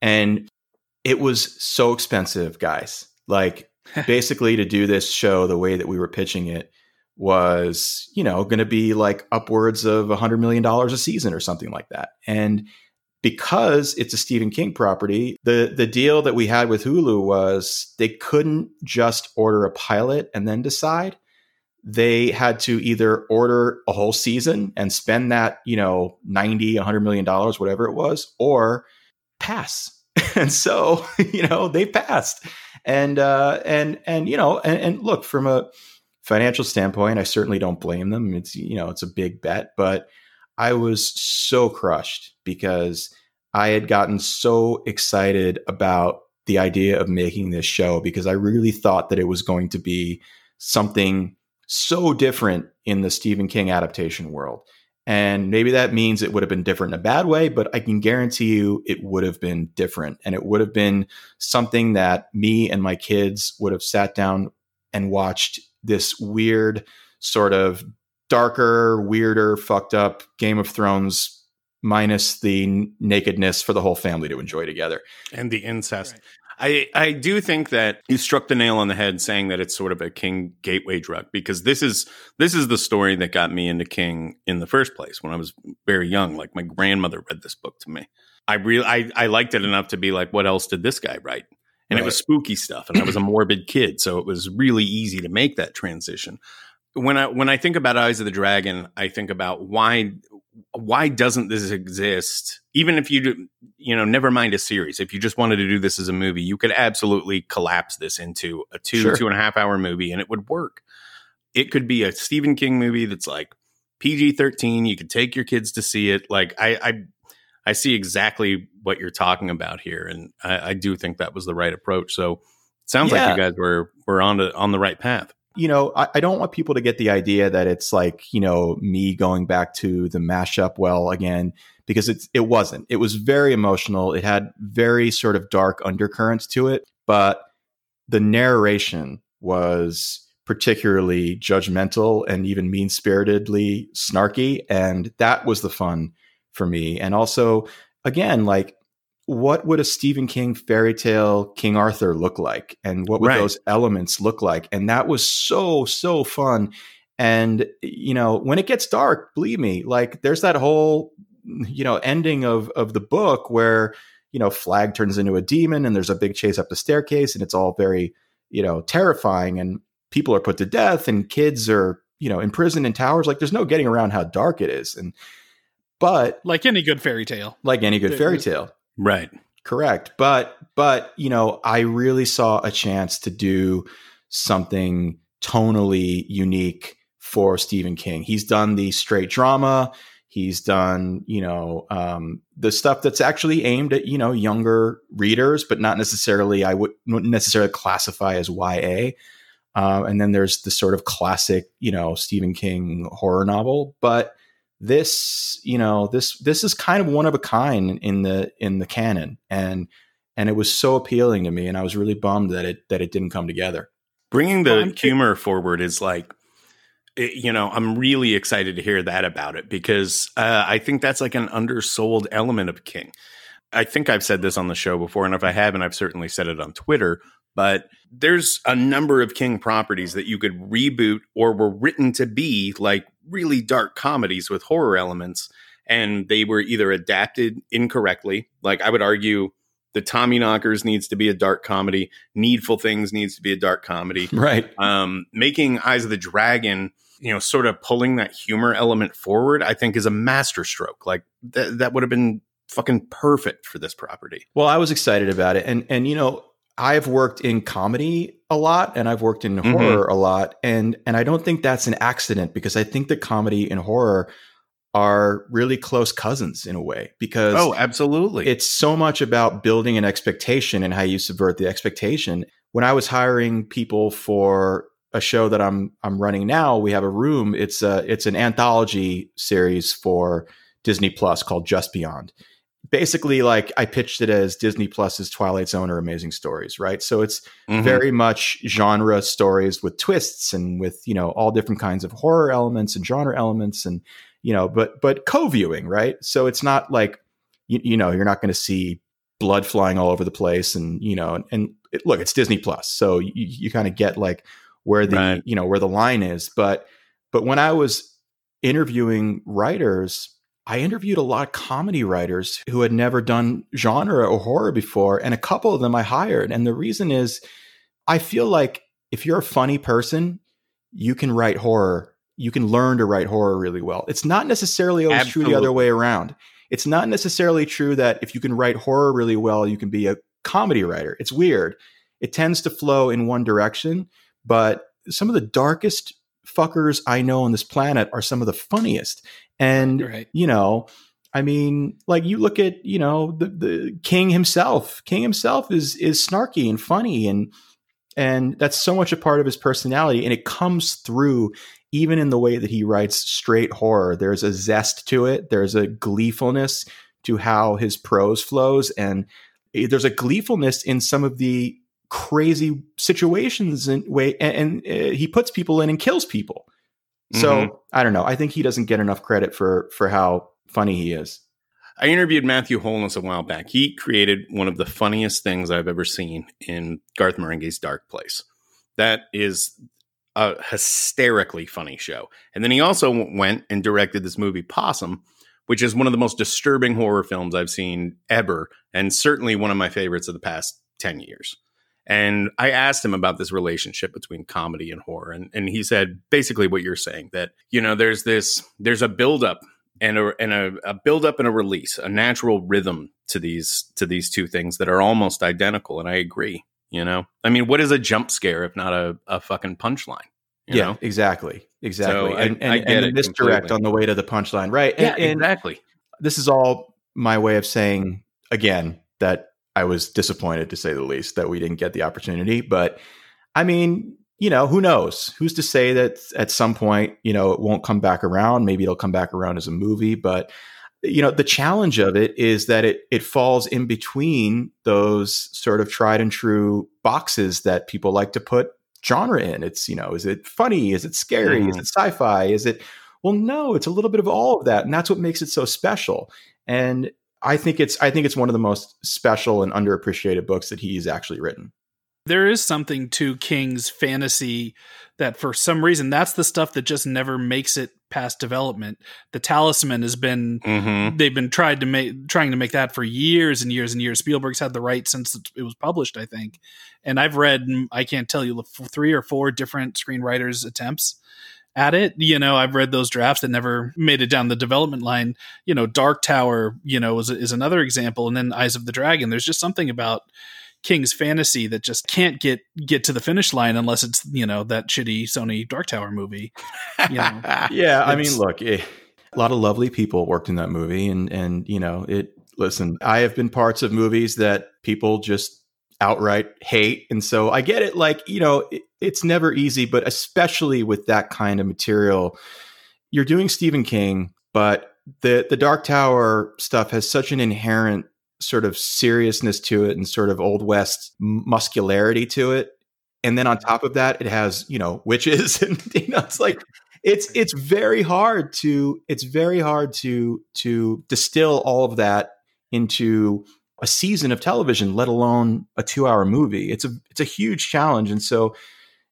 and it was so expensive, guys. Like basically to do this show the way that we were pitching it was you know going to be like upwards of a hundred million dollars a season or something like that, and because it's a Stephen King property, the the deal that we had with Hulu was they couldn't just order a pilot and then decide. They had to either order a whole season and spend that, you know, 90, 100 million dollars whatever it was or pass. and so, you know, they passed. And uh and and you know, and, and look from a financial standpoint, I certainly don't blame them. It's you know, it's a big bet, but I was so crushed because I had gotten so excited about the idea of making this show because I really thought that it was going to be something so different in the Stephen King adaptation world. And maybe that means it would have been different in a bad way, but I can guarantee you it would have been different. And it would have been something that me and my kids would have sat down and watched this weird sort of darker, weirder, fucked up Game of Thrones minus the nakedness for the whole family to enjoy together. And the incest. Right. I, I do think that you struck the nail on the head saying that it's sort of a King gateway drug because this is this is the story that got me into King in the first place when I was very young. Like my grandmother read this book to me. I really I, I liked it enough to be like, what else did this guy write? And right. it was spooky stuff, and I was a morbid kid, so it was really easy to make that transition when I when I think about Eyes of the Dragon, I think about why why doesn't this exist? Even if you do, you know, never mind a series. If you just wanted to do this as a movie, you could absolutely collapse this into a two, Sure. two and a half hour movie and it would work. It could be a Stephen King movie that's like PG 13. You could take your kids to see it. Like, I, I, I see exactly what you're talking about here. And I, I do think that was the right approach. So it sounds Yeah. like you guys were, were on, the on the right path. You know, I, I don't want people to get the idea that it's like, you know, me going back to the mashup well again, because it's it wasn't. It was very emotional. It had very sort of dark undercurrents to it, but the narration was particularly judgmental and even mean spiritedly snarky. And that was the fun for me. And also, again, like what would a Stephen King fairy tale King Arthur look like? And what would Right. those elements look like? And that was so, so fun. And, you know, when it gets dark, believe me, like there's that whole, you know, ending of of the book where, you know, Flagg turns into a demon and there's a big chase up the staircase and it's all very, you know, terrifying and people are put to death and kids are, you know, imprisoned in towers. Like there's no getting around how dark it is. And but Like any good fairy tale. like any good fairy tale, Right. Correct. But but you know, I really saw a chance to do something tonally unique for Stephen King. He's done the straight drama. He's done, you know, um, the stuff that's actually aimed at, you know, younger readers, but not necessarily, I would- wouldn't necessarily classify as YA. Uh, and then there's the sort of classic, you know, Stephen King horror novel. But this, you know, this this is kind of one of a kind in the in the canon, and and it was so appealing to me, and I was really bummed that it that it didn't come together. bringing the Well, humor forward is like it- you know i'm really excited to hear that about it because uh, i think that's like an undersold element of king i think i've said this on the show before and if i haven't i've certainly said it on twitter but there's a number of king properties that you could reboot or were written to be like really dark comedies with horror elements and they were either adapted incorrectly like i would argue the Tommyknockers needs to be a dark comedy needful things needs to be a dark comedy Right. um, making Eyes of the Dragon, you know, sort of pulling that humor element forward, I think is a masterstroke. Like th- that would have been fucking perfect for this property. Well, I was excited about it, and and you know, I've worked in comedy a lot, and I've worked in Mhm. horror a lot, and and I don't think that's an accident because I think that comedy and horror are really close cousins in a way because Oh, absolutely. it's so much about building an expectation and how you subvert the expectation. When I was hiring people for a show that I'm I'm running now, we have a room. It's a it's an anthology series for Disney Plus called Just Beyond. Basically, like I pitched it as Disney Plus's Twilight Zone or Amazing Stories, right? So it's Mhm. very much genre stories with twists and with you know all different kinds of horror elements and genre elements and you know but but co-viewing right so it's not like you, you know you're not going to see blood flying all over the place and you know and, and it, look it's disney plus so you, you kind of get like where the Right. you know where the line is but but when i was interviewing writers i interviewed a lot of comedy writers who had never done genre or horror before and a couple of them i hired. And the reason is i feel like if you're a funny person you can write horror you can learn to write horror really well. It's not necessarily always true the other way around. It's not necessarily true that if you can write horror really well you can be a comedy writer. It's weird. It tends to flow in one direction but some of the darkest fuckers i know on this planet are some of the funniest. And Right. you know i mean like you look at you know the, the king himself. King himself is is snarky and funny and and that's so much a part of his personality. And it comes through even in the way that he writes straight horror. There's a zest to it. There's a gleefulness to how his prose flows. And eh, there's a gleefulness in some of the crazy situations and way and, and uh, he puts people in and kills people so Mhm. i don't know i think he doesn't get enough credit for for how funny he is I interviewed Matthew Holness a while back. He created one of the funniest things I've ever seen in Garth Marenghi's Dark Place. That is a hysterically funny show. And then he also went and directed this movie Possum, which is one of the most disturbing horror films I've seen ever, and certainly one of my favorites of the past 10 years. And I asked him about this relationship between comedy and horror. And, and he said basically what you're saying that, you know, there's this, there's a buildup and a and a, a build up and a release, a natural rhythm to these to these two things that are almost identical. And I agree. You know, I mean, what is a jump scare if not a, a fucking punchline? You yeah, know? exactly, exactly. So I- and and, I and the misdirect completely. on the way to the punchline, right? yeah, And, and exactly. this is all my way of saying again that I was disappointed to say the least that we didn't get the opportunity. But I mean, you know, who knows? Who's to say that at some point, you know, it won't come back around? Maybe it'll come back around as a movie, but you know, the challenge of it is that it it falls in between those sort of tried and true boxes that people like to put genre in. It's, you know, is it funny? Is it scary? Is Mhm. it sci-fi? Is it well, no, it's a little bit of all of that, and that's what makes it so special. And I think it's I think it's one of the most special and underappreciated books that he's actually written. There is something to King's fantasy that for some reason that's the stuff that just never makes it past development. The talisman has been Mm-hmm. they've been tried to make trying to make that for years and years and years. Spielberg's had the right since it was published, I think. And I've read I can't tell you three or four different screenwriters' attempts at it. You know, I've read those drafts that never made it down the development line. You know, Dark Tower, you know, is, is another example, and then Eyes of the Dragon. There's just something about King's fantasy that just can't get get to the finish line unless it's you know that shitty Sony Dark Tower movie. You know. Yeah, I mean, look, eh, a lot of lovely people worked in that movie, and and you know, it. Listen, I have been parts of movies that people just outright hate, and so I get it. Like, you know, it, it's never easy, but especially with that kind of material, you're doing Stephen King, but the the Dark Tower stuff has such an inherent sort of seriousness to it and sort of old west muscularity to it and then on mm-hmm. top of that it has you know witches and you know it's like it's it's very hard to it's very hard to to distill all of that into a season of television let alone a 2 hour movie. It's a it's a huge challenge. And so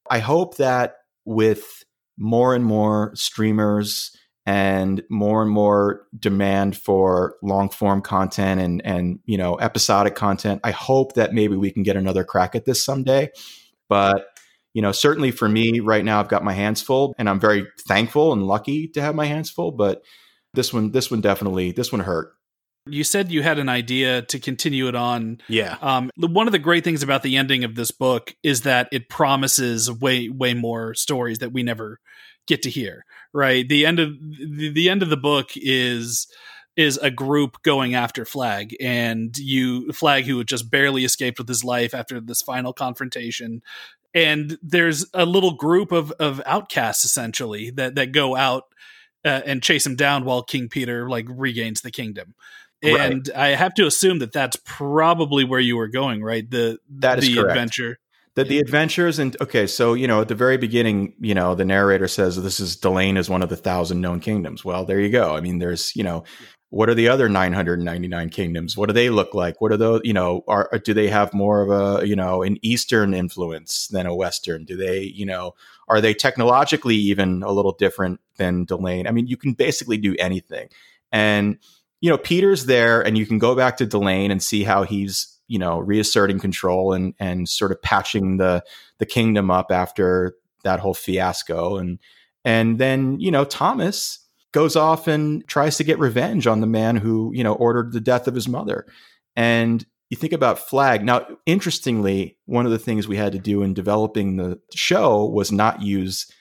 i hope that with more and more streamers and more and more demand for long form content and and you know episodic content i hope that maybe we can get another crack at this someday. But you know certainly for me right now i've got my hands full and i'm very thankful and lucky to have my hands full but this one this one definitely this one hurt You said you had an idea to continue it on. Yeah. Um, one of the great things about the ending of this book is that it promises way way more stories that we never get to hear. Right. The end of the, the end of the book is is a group going after Flagg, and you Flagg who had just barely escaped with his life after this final confrontation. And there's a little group of of outcasts essentially that that go out uh, and chase him down while King Peter like regains the kingdom. Right. And I have to assume that that's probably where you were going, right? The That is the correct. adventure. that the adventures and okay so you know at the very beginning you know the narrator says this is Delain is one of the thousand known kingdoms well there you go i mean there's you know what are the other 999 kingdoms what do they look like what are those you know are uh, do they have more of a you know an eastern influence than a western do they you know are they technologically even a little different than Delain i mean you can basically do anything and you know peter's there and you can go back to Delain and see how he's you know reasserting control and and sort of patching the the kingdom up after that whole fiasco. And and then you know Thomas goes off and tries to get revenge on the man who you know ordered the death of his mother. And you think about Flagg. Now interestingly one of the things we had to do in developing the show was not use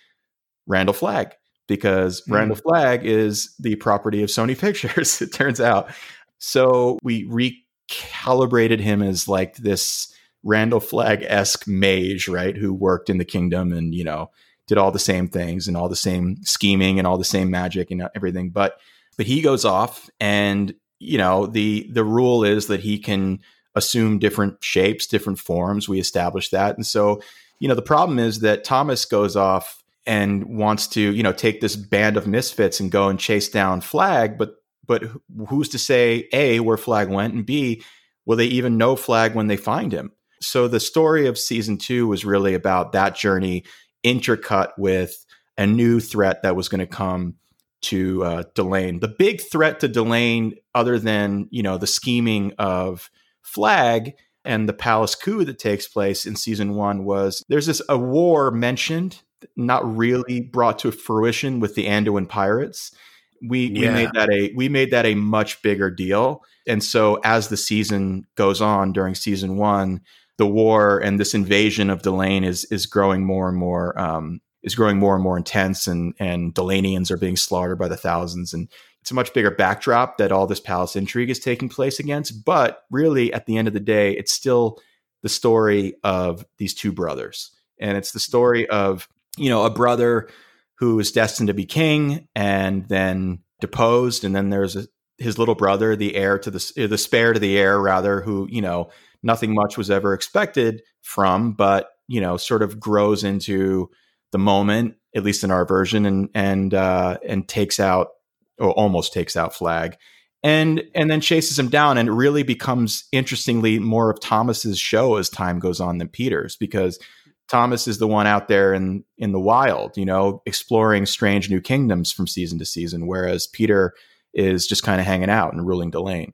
Randall Flagg because Mm. Randall Flagg is the property of Sony Pictures it turns out so we recalibrated him as like this Randall Flagg esque mage, right? Who worked in the kingdom and, you know, did all the same things and all the same scheming and all the same magic and everything. But, but he goes off and, you know, the, the rule is that he can assume different shapes, different forms. We established that. And so, you know, the problem is that Thomas goes off and wants to, you know, take this band of misfits and go and chase down Flagg, but but who's to say a where Flagg went and b will they even know Flagg when they find him? So the story of season two was really about that journey, intercut with a new threat that was going to come to uh, Delain. The big threat to Delain, other than you know the scheming of Flagg and the palace coup that takes place in season one, was there's this a war mentioned, not really brought to fruition with the Anduin pirates We we made that a we made that a much bigger deal. And so as the season goes on during season one, the war and this invasion of Delain is is growing more and more um, is growing more and more intense, and and Delainians are being slaughtered by the thousands, and it's a much bigger backdrop that all this palace intrigue is taking place against. But really, at the end of the day, it's still the story of these two brothers, and it's the story of you know a brother who is destined to be king and then deposed, and then there's a, his little brother, the heir to the the spare to the heir, rather, who you know nothing much was ever expected from, but you know, sort of grows into the moment, at least in our version, and and uh, and takes out or almost takes out Flagg, and and then chases him down, and it really becomes interestingly more of Thomas's show as time goes on than Peter's because. Thomas is the one out there in in the wild, you know, exploring strange new kingdoms from season to season, whereas Peter is just kind of hanging out and ruling Delain.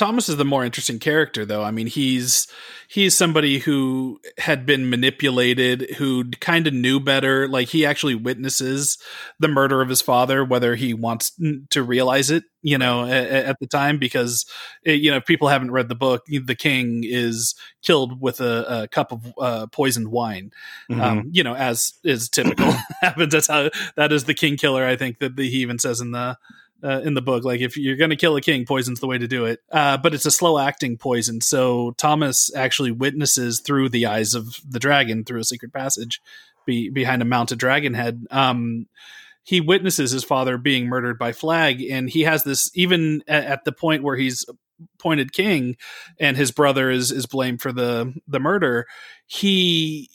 Thomas is the more interesting character, though. I mean, he's he's somebody who had been manipulated, who kind of knew better. Like he actually witnesses the murder of his father, whether he wants to realize it, you know, at, at the time. Because it, you know, if people haven't read the book, the king is killed with a, a cup of uh, poisoned wine. Mm-hmm. Um, you know, as is typical happens. That's how that is the king killer. I think that the, he even says in the uh, in the book. Like if you're going to kill a king, poison's the way to do it. Uh, but it's a slow acting poison. So Thomas actually witnesses through the eyes of the dragon through a secret passage be, behind a mounted dragon head. Um, he witnesses his father being murdered by Flagg, and he has this even at, at the point where he's appointed king, and his brother is is blamed for the the murder. He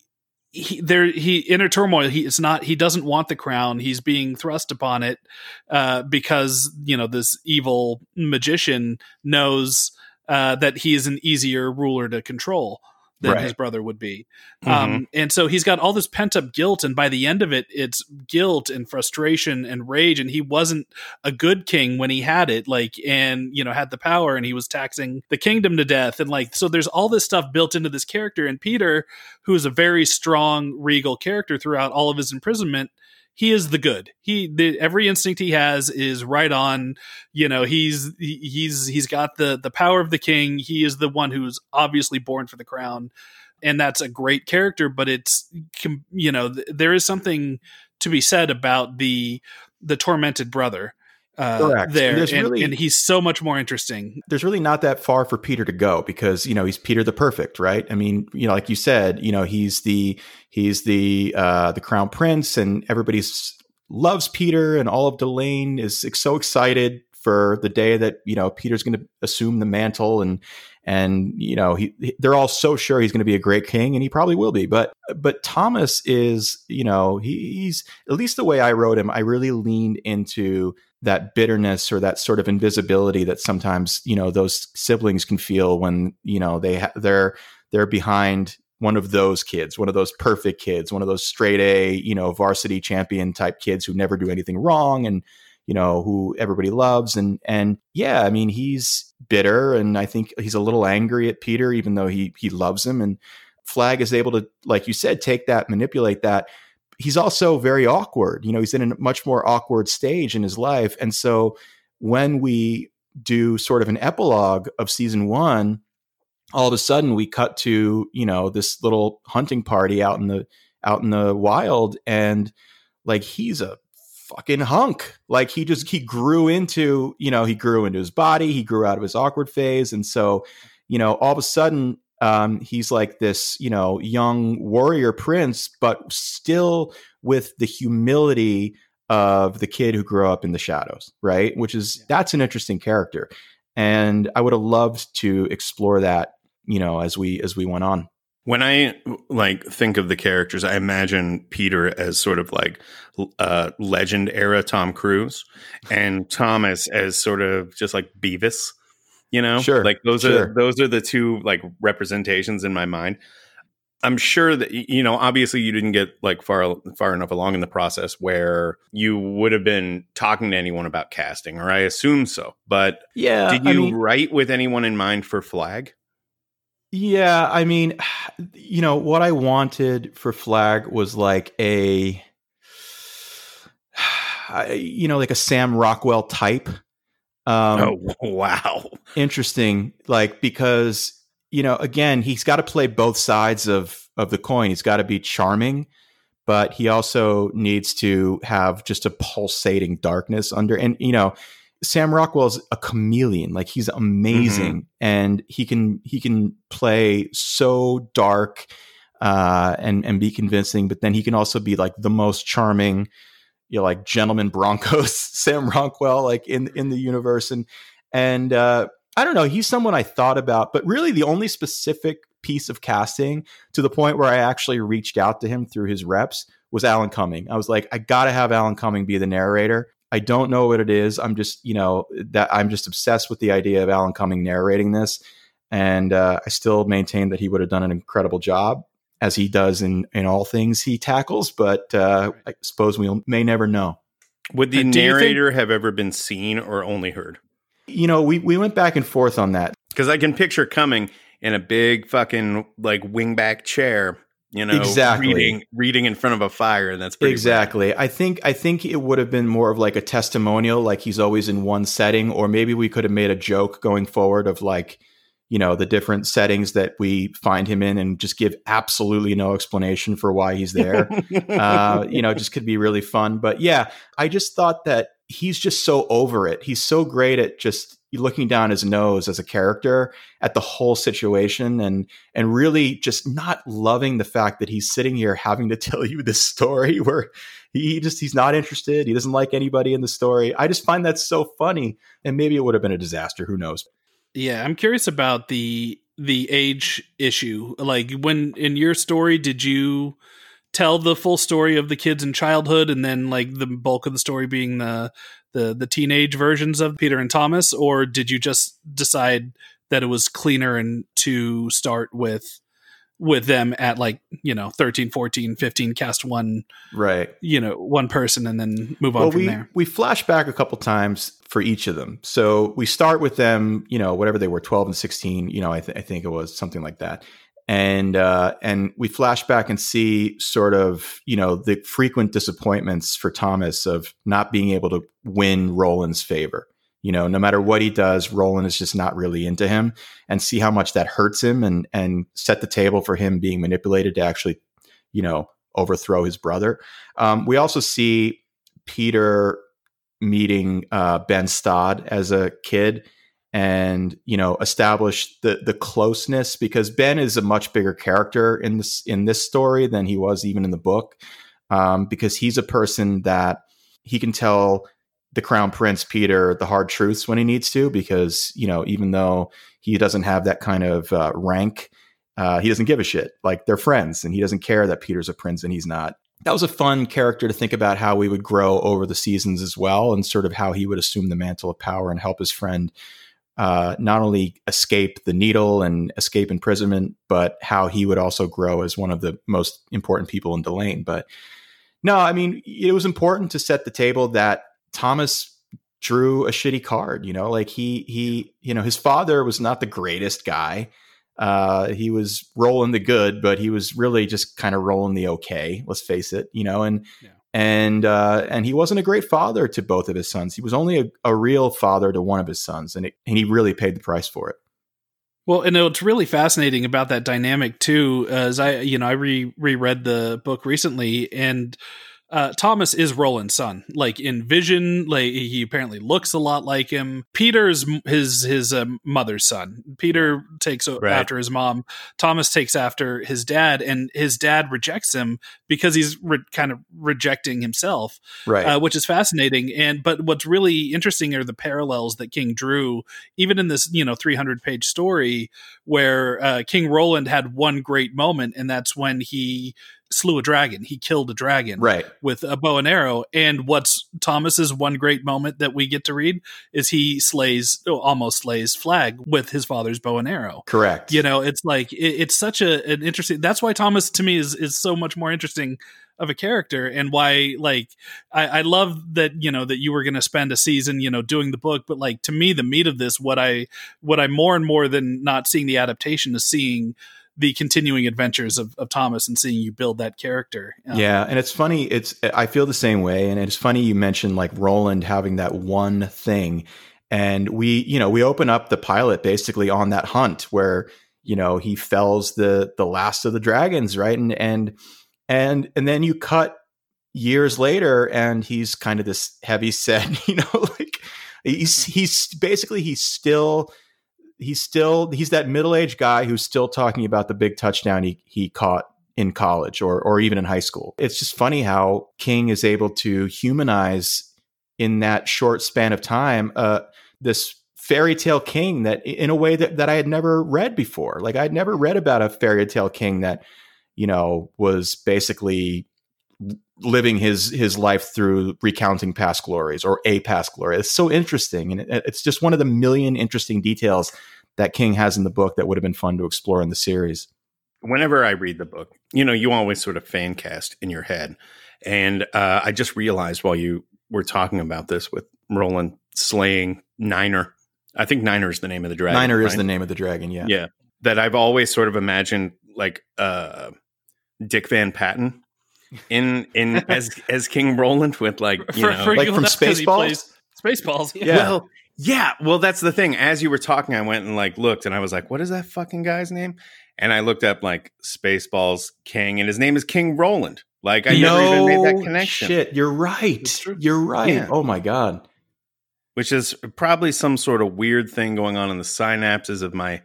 he there he inner turmoil he it's not he doesn't want the crown. He's being thrust upon it uh because you know this evil magician knows uh that he is an easier ruler to control than Right. his brother would be Mhm. um and so he's got all this pent up guilt and by the end of it it's guilt and frustration and rage and he wasn't a good king when he had it like and you know had the power and he was taxing the kingdom to death and like so there's all this stuff built into this character and peter who is a very strong regal character throughout all of his imprisonment he is the good. He the, every instinct he has is right on you know he's he- he's he's got the the power of the king. He is the one who's obviously born for the crown. And that's a great character but it's you know th- there is something to be said about the the tormented brother uh Correct. there And and, there's really- and he's so much more interesting there's really not that far for Peter to go because you know he's Peter the perfect, right? I mean, you know, like you said, you know, he's the he's the uh, the crown prince, and everybody loves Peter, and all of Delain is so excited for the day that you know Peter's going to assume the mantle, and and you know he he- they're all so sure he's going to be a great king, and he probably will be. But but Thomas is you know he, he's at least the way I wrote him, I really leaned into that bitterness or that sort of invisibility that sometimes you know those siblings can feel when you know they ha- they're they're behind one of those kids one of those perfect kids one of those straight a you know varsity champion type kids who never do anything wrong and you know who everybody loves. And and yeah i mean he's bitter and i think he's a little angry at peter even though he he loves him. And Flagg is able to like you said take that manipulate that he's also very awkward. You know, he's in a much more awkward stage in his life. And so when we do sort of an epilogue of season one, all of a sudden we cut to, you know, this little hunting party out in the out in the wild and like he's a fucking hunk. Like he just he grew into, you know, he grew into his body, he grew out of his awkward phase. And so, you know, all of a sudden um, he's like this, you know, young warrior prince, but still with the humility of the kid who grew up in the shadows, right? Which is that's an interesting character, and I would have loved to explore that, you know, as we as we went on. When I like think of the characters, I imagine Peter as sort of like uh, legend era Tom Cruise, and Thomas as sort of just like Beavis. You know, Sure, Like those sure. are those are the two like representations in my mind. I'm sure that you know. Obviously, you didn't get like far far enough along in the process where you would have been talking to anyone about casting, or I assume so. But Yeah, did you write with anyone in mind for Flagg? Yeah, I mean, you know, what I wanted for Flagg was like a you know, like a Sam Rockwell type. Um, oh wow! Interesting, like because you know, again, he's got to play both sides of of the coin. He's got to be charming, but he also needs to have just a pulsating darkness under. And you know, Sam Rockwell's a chameleon. Like he's amazing, mm-hmm. and he can he can play so dark uh, and and be convincing. But then he can also be like the most charming, you know, like Gentlemen Broncos Sam Rockwell, like in in the universe. And and uh, I don't know, he's someone I thought about, but really the only specific piece of casting to the point where I actually reached out to him through his reps was Alan Cumming. I was like, I got to have Alan Cumming be the narrator. I don't know what it is. I'm just, you know, that I'm just obsessed with the idea of Alan Cumming narrating this. And uh, I still maintain that he would have done an incredible job as he does in, in all things he tackles. But uh, I suppose we may never know. Would the narrator think, have ever been seen or only heard? You know, we, we went back and forth on that. Because I can picture Cumming in a big fucking like wingback chair you know exactly reading reading in front of a fire and that's exactly bad. i think i think it would have been more of like a testimonial like he's always in one setting or maybe we could have made a joke going forward of like you know the different settings that we find him in and just give absolutely no explanation for why he's there. Uh, you know just could be really fun. But yeah i just thought that he's just so over it. He's so great at just looking down his nose as a character at the whole situation and and really just not loving the fact that he's sitting here having to tell you this story where he just he's not interested. He doesn't like anybody in the story. I just find that so funny and maybe it would have been a disaster. Who knows yeah i'm curious about the the age issue. Like when in your story did you tell the full story of the kids in childhood and then like the bulk of the story being the the the teenage versions of Peter and Thomas, or did you just decide that it was cleaner and to start with with them at like you know 13 14 15 cast one right. you know one person and then move on well, from we, there. we flash back a couple times for each of them. So we start with them you know whatever they were 12 and 16 you know i, th- I think it was something like that. And uh, and we flash back and see sort of you know the frequent disappointments for Thomas of not being able to win Roland's favor. You know, no matter what he does, Roland is just not really into him, and see how much that hurts him, and and set the table for him being manipulated to actually, you know, overthrow his brother. Um, we also see Peter meeting uh, Ben Staad as a kid and you know establish the the closeness because Ben is a much bigger character in this in this story than he was even in the book um, because he's a person that he can tell the crown prince Peter the hard truths when he needs to because you know even though he doesn't have that kind of uh, rank uh, he doesn't give a shit. Like they're friends and he doesn't care that Peter's a prince and he's not. That was a fun character to think about how we would grow over the seasons as well and sort of how he would assume the mantle of power and help his friend uh, not only escape the needle and escape imprisonment, but how he would also grow as one of the most important people in Delain. But no, I mean, it was important to set the table that Thomas drew a shitty card. You know, like he he you know his father was not the greatest guy. Uh, he was Roland the good, but he was really just kind of Roland the okay. Let's face it, you know, and yeah and uh, and he wasn't a great father to both of his sons. He was only a, a real father to one of his sons, and it, and he really paid the price for it. Well, and it's really fascinating about that dynamic too, as I you know I re reread the book recently, and uh, Thomas is Roland's son. Like in vision, like he apparently looks a lot like him. Peter's his his uh, mother's son. Peter takes right. after his mom. Thomas takes after his dad, and his dad rejects him because he's re- kind of rejecting himself. Right, uh, which is fascinating. And but what's really interesting are the parallels that King drew, even in this you know 300 page story where uh, King Roland had one great moment, and that's when he slew a dragon. He killed a dragon right. with a bow and arrow. And what's Thomas's one great moment that we get to read is he slays, oh, almost slays Flagg with his father's bow and arrow. Correct. You know, it's like it, it's such a an interesting. That's why Thomas to me is is so much more interesting of a character and why like I, I love that you know that you were going to spend a season you know doing the book but like to me the meat of this what i what i more and more than not seeing the adaptation is seeing the continuing adventures of, of Thomas and seeing you build that character. Um, yeah, and it's funny. It's I feel the same way, and it's funny you mentioned like Roland having that one thing, and we you know we open up the pilot basically on that hunt where you know he fells the the last of the dragons, right, and and and and then you cut years later, and he's kind of this heavy set, you know, like he's he's basically he's still he's still he's that middle-aged guy who's still talking about the big touchdown he he caught in college or or even in high school. It's just funny how King is able to humanize in that short span of time uh, this fairy tale king that in a way that, that I had never read before. Like I'd never read about a fairy tale king that, you know, was basically living his his life through recounting past glories or a past glory. It's so interesting, and it, it's just one of the million interesting details that King has in the book that would have been fun to explore in the series. Whenever I read the book, you know, you always sort of fan cast in your head, and uh, I just realized while you were talking about this with Roland slaying Niner. I think Niner is the name of the dragon. Niner right? is the name of the dragon. Yeah, Yeah, that I've always sort of imagined like uh, Dick Van Patten in in as as King Roland with like you For- know for- like from that's 'cause he Spaceballs. Spaceballs. Yeah. Yeah. Well, yeah. Well, that's the thing. As you were talking, I went and like looked, and I was like, "What is that fucking guy's name?" And I looked up like Spaceballs King, and his name is King Roland. Like I never even made that connection. Shit, you're right. You're right. Yeah. Oh my god. which is probably some sort of weird thing going on in the synapses of my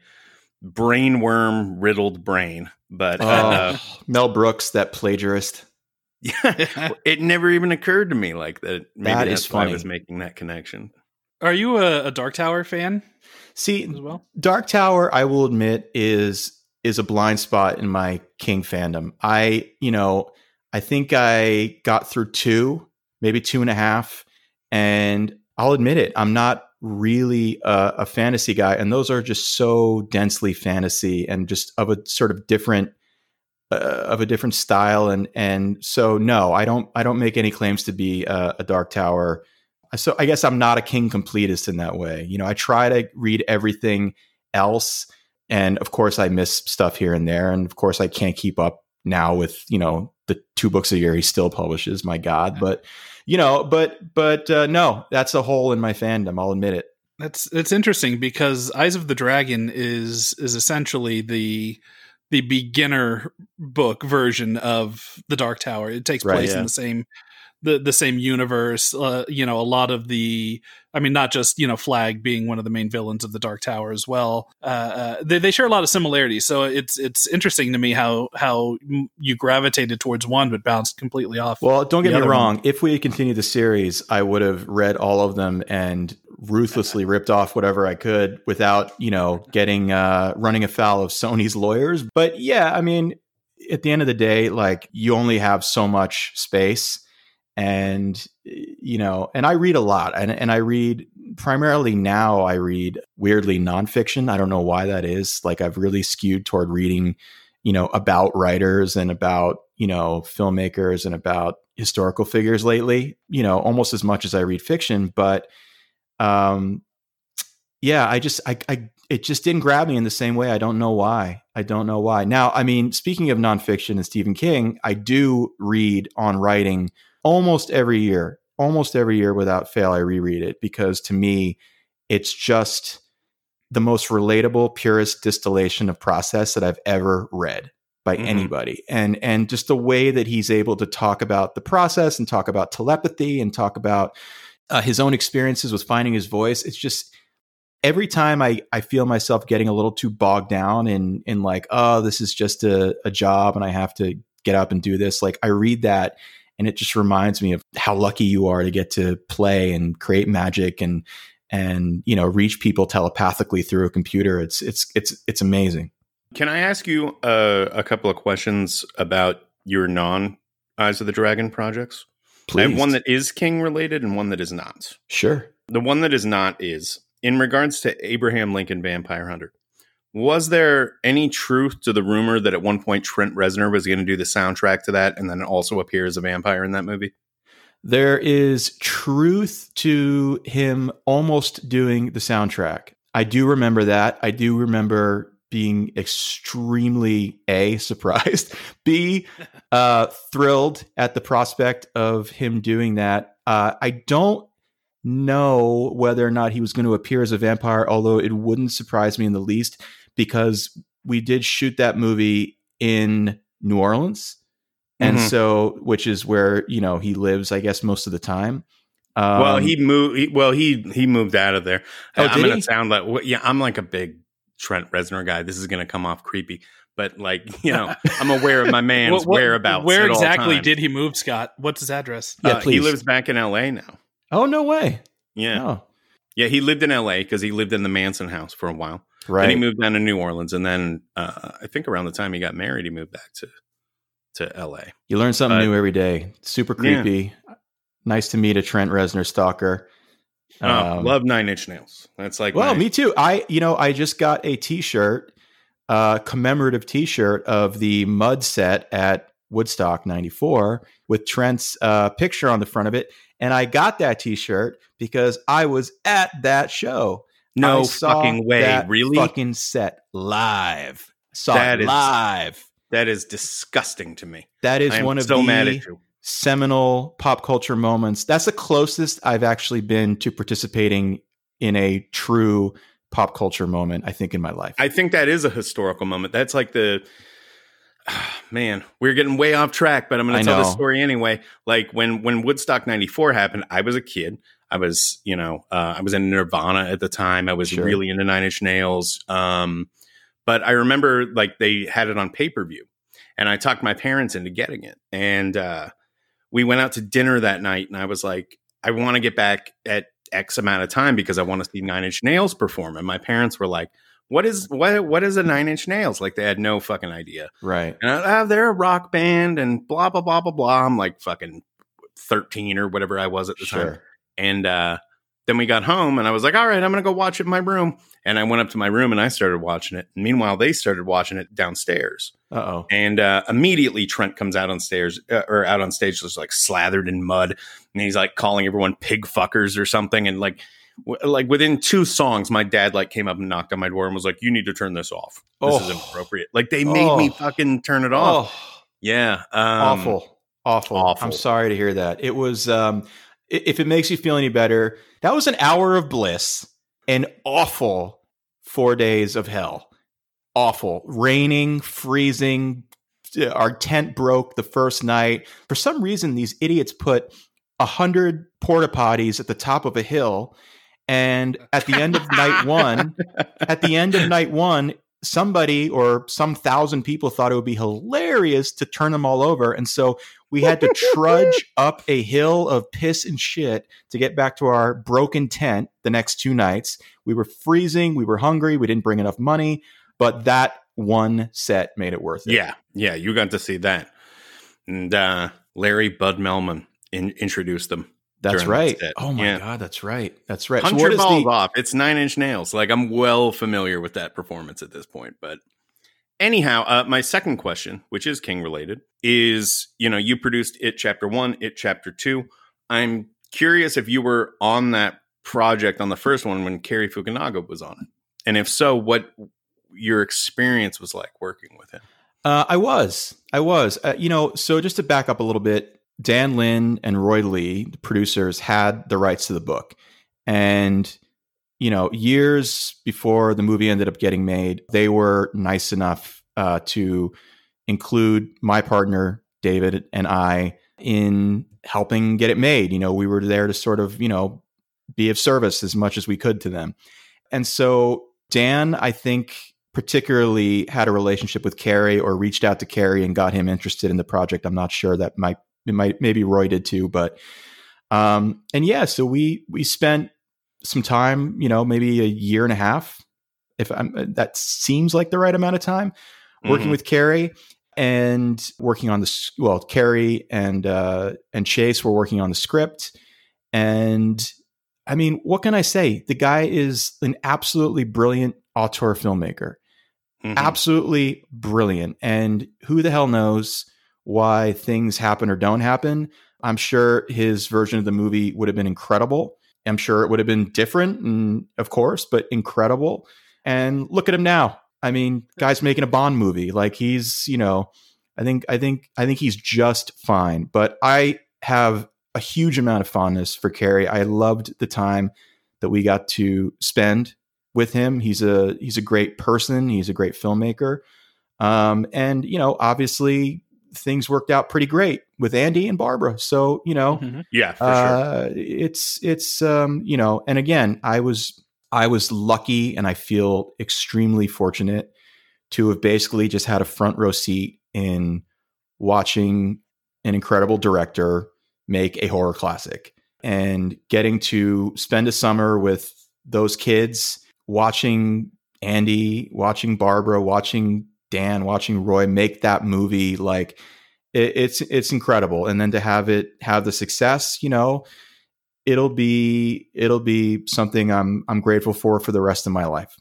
brainworm riddled brain. But uh, Oh, Mel Brooks, that plagiarist. Yeah, it never even occurred to me like that. Maybe That that's is why I funny. was making that connection. Are you a, a Dark Tower fan See, as well? Dark Tower, I will admit, is is a blind spot in my King fandom. I, you know, I think I got through two, maybe two and a half, and I'll admit it, I'm not really a, a fantasy guy, and those are just so densely fantasy and just of a sort of different uh, of a different style, and and so no, I don't I don't make any claims to be a, a Dark Tower so I guess I'm not a king completist in that way. You know, I try to read everything else, and of course I miss stuff here and there, and of course I can't keep up now with you know the two books a year he still publishes. My God, but you know, but but uh, no, that's a hole in my fandom. I'll admit it. That's it's interesting because Eyes of the Dragon is is essentially the the beginner book version of the Dark Tower. It takes Right, place yeah. in the same the the same universe. Uh, you know, a lot of the I mean, not just you know Flagg being one of the main villains of the Dark Tower as well. Uh, uh, they they share a lot of similarities. So it's it's interesting to me how how you gravitated towards one but bounced completely off. Well, don't get me wrong. one. If we had continued the series, I would have read all of them and ruthlessly ripped off whatever I could without, you know, getting uh, running afoul of Sony's lawyers. But yeah, I mean, at the end of the day, like you only have so much space, and you know, and I read a lot, and and I read primarily now. I read weirdly nonfiction. I don't know why that is. Like I've really skewed toward reading, you know, about writers and about you know filmmakers and about historical figures lately. You know, almost as much as I read fiction, but um, yeah, I just I, I it just didn't grab me in the same way. I don't know why. I don't know why. Now, I mean, speaking of nonfiction and Stephen King, I do read on writing almost every year. Almost every year without fail, I reread it because to me, it's just the most relatable, purest distillation of process that I've ever read by Mhm. anybody. And and just the way that he's able to talk about the process and talk about telepathy and talk about uh, his own experiences with finding his voice. It's just every time I, I feel myself getting a little too bogged down in in like, oh, this is just a, a job and I have to get up and do this. Like I read that and it just reminds me of how lucky you are to get to play and create magic and and you know reach people telepathically through a computer. It's it's it's it's amazing. Can I ask you uh, a couple of questions about your non Eyes of the Dragon projects? Please, I have one that is King related and one that is not. sure. The one that is not is in regards to Abraham Lincoln Vampire Hunter. Was there any truth to the rumor that at one point Trent Reznor was going to do the soundtrack to that and then also appear as a vampire in that movie? There is truth to him almost doing the soundtrack. I do remember that. I do remember being extremely a surprised, b uh, thrilled at the prospect of him doing that. Uh, I don't know whether or not he was going to appear as a vampire, although it wouldn't surprise me in the least because we did shoot that movie in New Orleans. And Mhm. so, which is where, you know, he lives, I guess, most of the time. Um, well, he moved. He, well, he he moved out of there. Oh, I'm gonna he? sound like yeah. I'm like a big Trent Reznor guy. This is gonna come off creepy, but like you know, I'm aware of my man's What- what- whereabouts. Where at all exactly did he move, Scott? What's his address? Yeah, Uh, he lives back in L.A. now? oh, no way. Yeah, Oh, yeah. He lived in L.A. because he lived in the Manson house for a while. right. Then he moved down to New Orleans, and then uh, I think around the time he got married, he moved back to to L.A. You learn something But- new every day. Super Yeah. creepy. Nice to meet a Trent Reznor stalker. Oh, Um, love Nine Inch Nails. That's like well, my- me too. I, you know, I just got a T-shirt, uh, commemorative T-shirt of the Mud set at Woodstock '94 with Trent's uh, picture on the front of it, and I got that T-shirt because I was at that show. no fucking way. that Really? Fucking set live. Saw That it is- live. that is disgusting to me. That is one of so the mad at you. Seminal pop culture moments. That's the closest I've actually been to participating in a true pop culture moment, I think, in my life. I think that is a historical moment. That's like the man. We're getting way off track, but I'm going I to tell this know. story anyway. Like when when Woodstock '94 happened, I was a kid. I was, you know, uh, I was in Nirvana at the time. I was Sure. really into Nine Inch Nails. Um, but I remember like they had it on pay per view, and I talked my parents into getting it, and uh, we went out to dinner that night, and I was like, I want to get back at X amount of time because I want to see Nine Inch Nails perform, and my parents were like, "What is what? What is a Nine Inch Nails?" Like they had no fucking idea. right. And I, oh, they're a rock band, and blah blah blah blah blah. I'm like fucking thirteen or whatever I was at the time. And uh, then we got home, and I was like, "All right, I'm gonna go watch it in my room." And I went up to my room and I started watching it. And meanwhile, they started watching it downstairs. Uh oh. And uh, immediately, Trent comes out on stairs uh, or out on stage, just like slathered in mud, and he's like calling everyone pig fuckers or something. And like, w- like within two songs, my dad like came up and knocked on my door and was like, "You need to turn this off. This is Oh. inappropriate." Like they made me Oh. fucking turn it off. Oh, Yeah, um, awful. Awful. awful. I'm sorry to hear that. It was, um, if it makes you feel any better, that was an hour of bliss, an awful four days of hell. Awful. Raining, freezing. Our tent broke the first night. For some reason, these idiots put a hundred porta potties at the top of a hill. And at the end of night one, at the end of night one, somebody or some thousand people thought it would be hilarious to turn them all over. And so we had to trudge up a hill of piss and shit to get back to our broken tent the next two nights. We were freezing, we were hungry, we didn't bring enough money, but that one set made it worth it. yeah, yeah. You got to see that, and uh, Larry Bud Melman in, introduced them. That's during that right. Oh my Yeah. god, that's right. That's right. Punch so your balls the off. It's Nine Inch Nails. Like I'm well familiar with that performance at this point. But anyhow, uh, my second question, which is King related, is you know you produced It Chapter One, It Chapter Two. I'm curious if you were on that project on the first one when Cary Fukunaga was on it, and if so, what your experience was like working with him. Uh, I was. I was. Uh, you know, so just to back up a little bit, Dan Lin and Roy Lee, the producers, had the rights to the book. And, you know, years before the movie ended up getting made, they were nice enough uh, to include my partner, David, and I in helping get it made. You know, we were there to sort of, you know, be of service as much as we could to them. And so Dan, I think, particularly had a relationship with Cary or reached out to Cary and got him interested in the project. I'm not sure that might it might maybe Roy did too, but um and yeah, so we we spent some time, you know, maybe a year and a half if I'm that seems like the right amount of time working Mhm. with Cary and working on the well, Cary and uh and Chase were working on the script and I mean, what can I say? The guy is an absolutely brilliant auteur filmmaker. Mhm. Absolutely brilliant. And who the hell knows why things happen or don't happen? I'm sure his version of the movie would have been incredible. I'm sure it would have been different, and of course, but incredible. And look at him now. I mean, guy's making a Bond movie. Like he's, you know, I think I think I think he's just fine. But I have a huge amount of fondness for Cary. I loved the time that we got to spend with him. He's a he's a great person. He's a great filmmaker. Um, and you know, obviously things worked out pretty great with Andy and Barbara. So, you know, Mhm. Yeah, for uh, it's it's um, you know, and again, I was I was lucky and I feel extremely fortunate to have basically just had a front row seat in watching an incredible director make a horror classic and getting to spend a summer with those kids watching Andy, watching Barbara, watching Dan, watching Roy make that movie like it, it's it's incredible and then to have it have the success, you know, it'll be it'll be something I'm I'm grateful for for the rest of my life.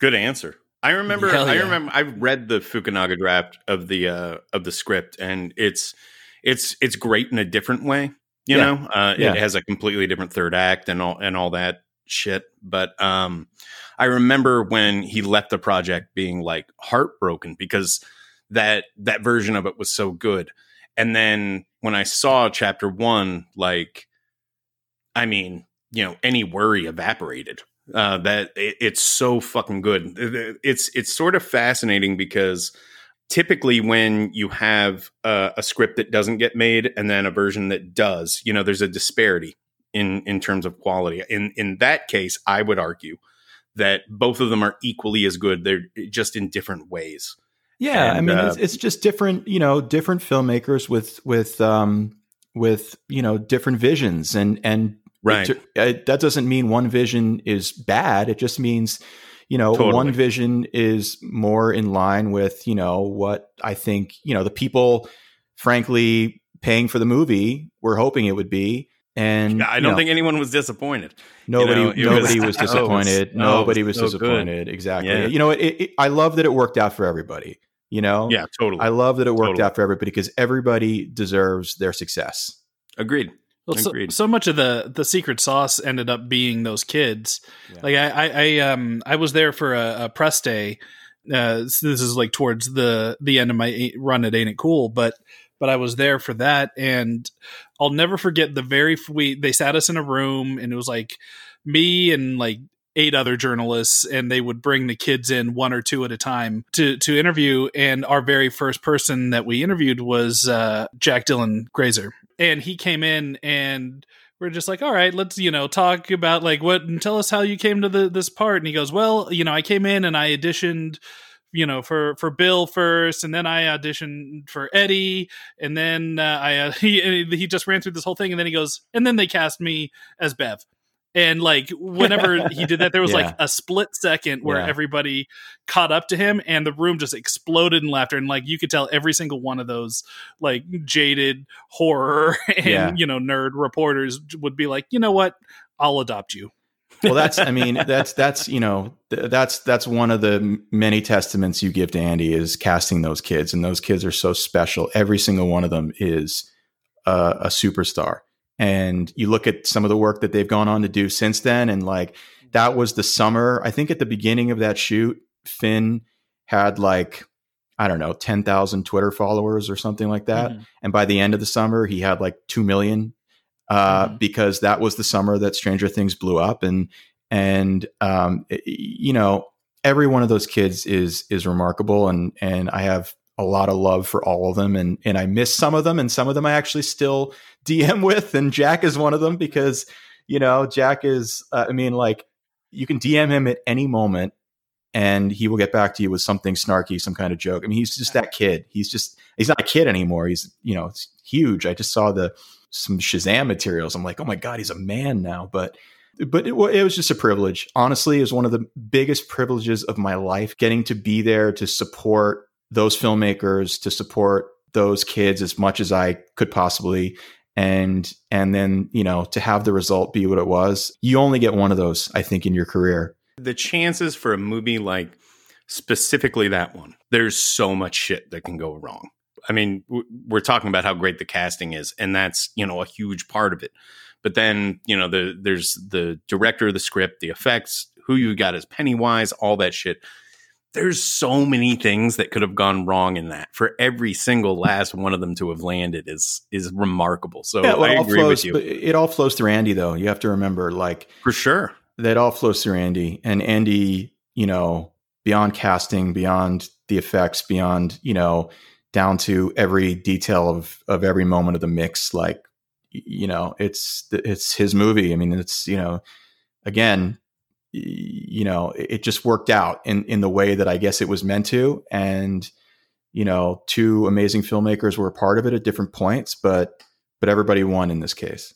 Good answer. I remember. Hell I remember. I read the Fukunaga draft of the uh, of the script, and it's it's it's great in a different way. You Yeah. know, uh, Yeah. it has a completely different third act and all and all that shit. But um, I remember when he left the project being like heartbroken because that that version of it was so good. And then when I saw chapter one, like, I mean, you know, any worry evaporated uh, that it, it's so fucking good. It's it's sort of fascinating because typically when you have a script that doesn't get made and then a version that does, you know, there's a disparity in in terms of quality. In in that case, I would argue that both of them are equally as good. They're just in different ways. Yeah, I mean, uh, it's, it's just different, you know, different filmmakers with with um with you know different visions, and and Right. it- it- that doesn't mean one vision is bad. It just means, you know, Totally. one vision is more in line with you know what I think you know the people, frankly, paying for the movie were hoping it would be, and I don't know, think anyone was disappointed. Nobody, know, nobody was- was, it was- disappointed. oh, it nobody was was so good. disappointed. Exactly. Yeah. You know, it, it, I love that it worked out for everybody. You know, Yeah, totally. I love that it worked Totally. out for everybody because everybody deserves their success. Agreed. Well, so, Agreed. so much of the the secret sauce ended up being those kids. Yeah. Like I, I, I, um, I was there for a, a press day. Uh, so this is like towards the the end of my run at Ain't It Cool, but but I was there for that, and I'll never forget the very we they sat us in a room, and it was like me and like eight other journalists and they would bring the kids in one or two at a time to to interview and our very first person that we interviewed was uh, Jack Dylan Grazer and he came in and we're just like all right let's you know talk about like what and tell us how you came to the this part and he goes well you know I came in and I auditioned you know for for Bill first and then I auditioned for Eddie and then uh, I uh, he he just ran through this whole thing and then he goes and then they cast me as Bev and like whenever he did that there was Yeah. like a split second where Yeah. everybody caught up to him and the room just exploded in laughter and like you could tell every single one of those like jaded horror and Yeah. you know nerd reporters would be like you know what I'll adopt you Well, that's, I mean, that's, that's, you know, that's, that's one of the many testaments you give to Andy is casting those kids. And those kids are so special. Every single one of them is a, a superstar. And you look at some of the work that they've gone on to do since then. And like, that was the summer. I think at the beginning of that shoot, Finn had like, I don't know, 10,000 Twitter followers or something like that. Mhm. And by the end of the summer, he had like 2 million uh, Mhm. because that was the summer that Stranger Things blew up. And, and, um, it- you know, every one of those kids is, is remarkable. And, and I have a lot of love for all of them. And, and I miss some of them and some of them I actually still DM with. And Jack is one of them because, you know, Jack is, uh, I mean, like you can DM him at any moment and he will get back to you with something snarky, some kind of joke. I mean, he's just that kid. He's just he's not a kid anymore. He's you know, it's huge. I just saw the some Shazam materials. I'm like, oh my god, he's a man now. But but it, it was just a privilege. Honestly, it was one of the biggest privileges of my life getting to be there to support those filmmakers, to support those kids as much as I could possibly and and then you know to have the result be what it was you only get one of those i think in your career the chances for a movie like specifically that one, there's so much shit that can go wrong. I mean, w- we're talking about how great the casting is, and that's you know a huge part of it. But then you know the there's the director of the script, the effects, who you got as Pennywise, all that shit. there's so many things that could have gone wrong in that. For every single last one of them to have landed is is remarkable. So well, I agree flows, with you It all flows through Andy, though. You have to remember, like for sure. that all flows through Andy, and Andy, you know, beyond casting, beyond the effects, beyond you know, down to every detail of of every moment of the mix. Like, you know, it's it's his movie. I mean, it's you know, again, you know, it just worked out in in the way that I guess it was meant to, and you know, two amazing filmmakers were a part of it at different points, but but everybody won in this case.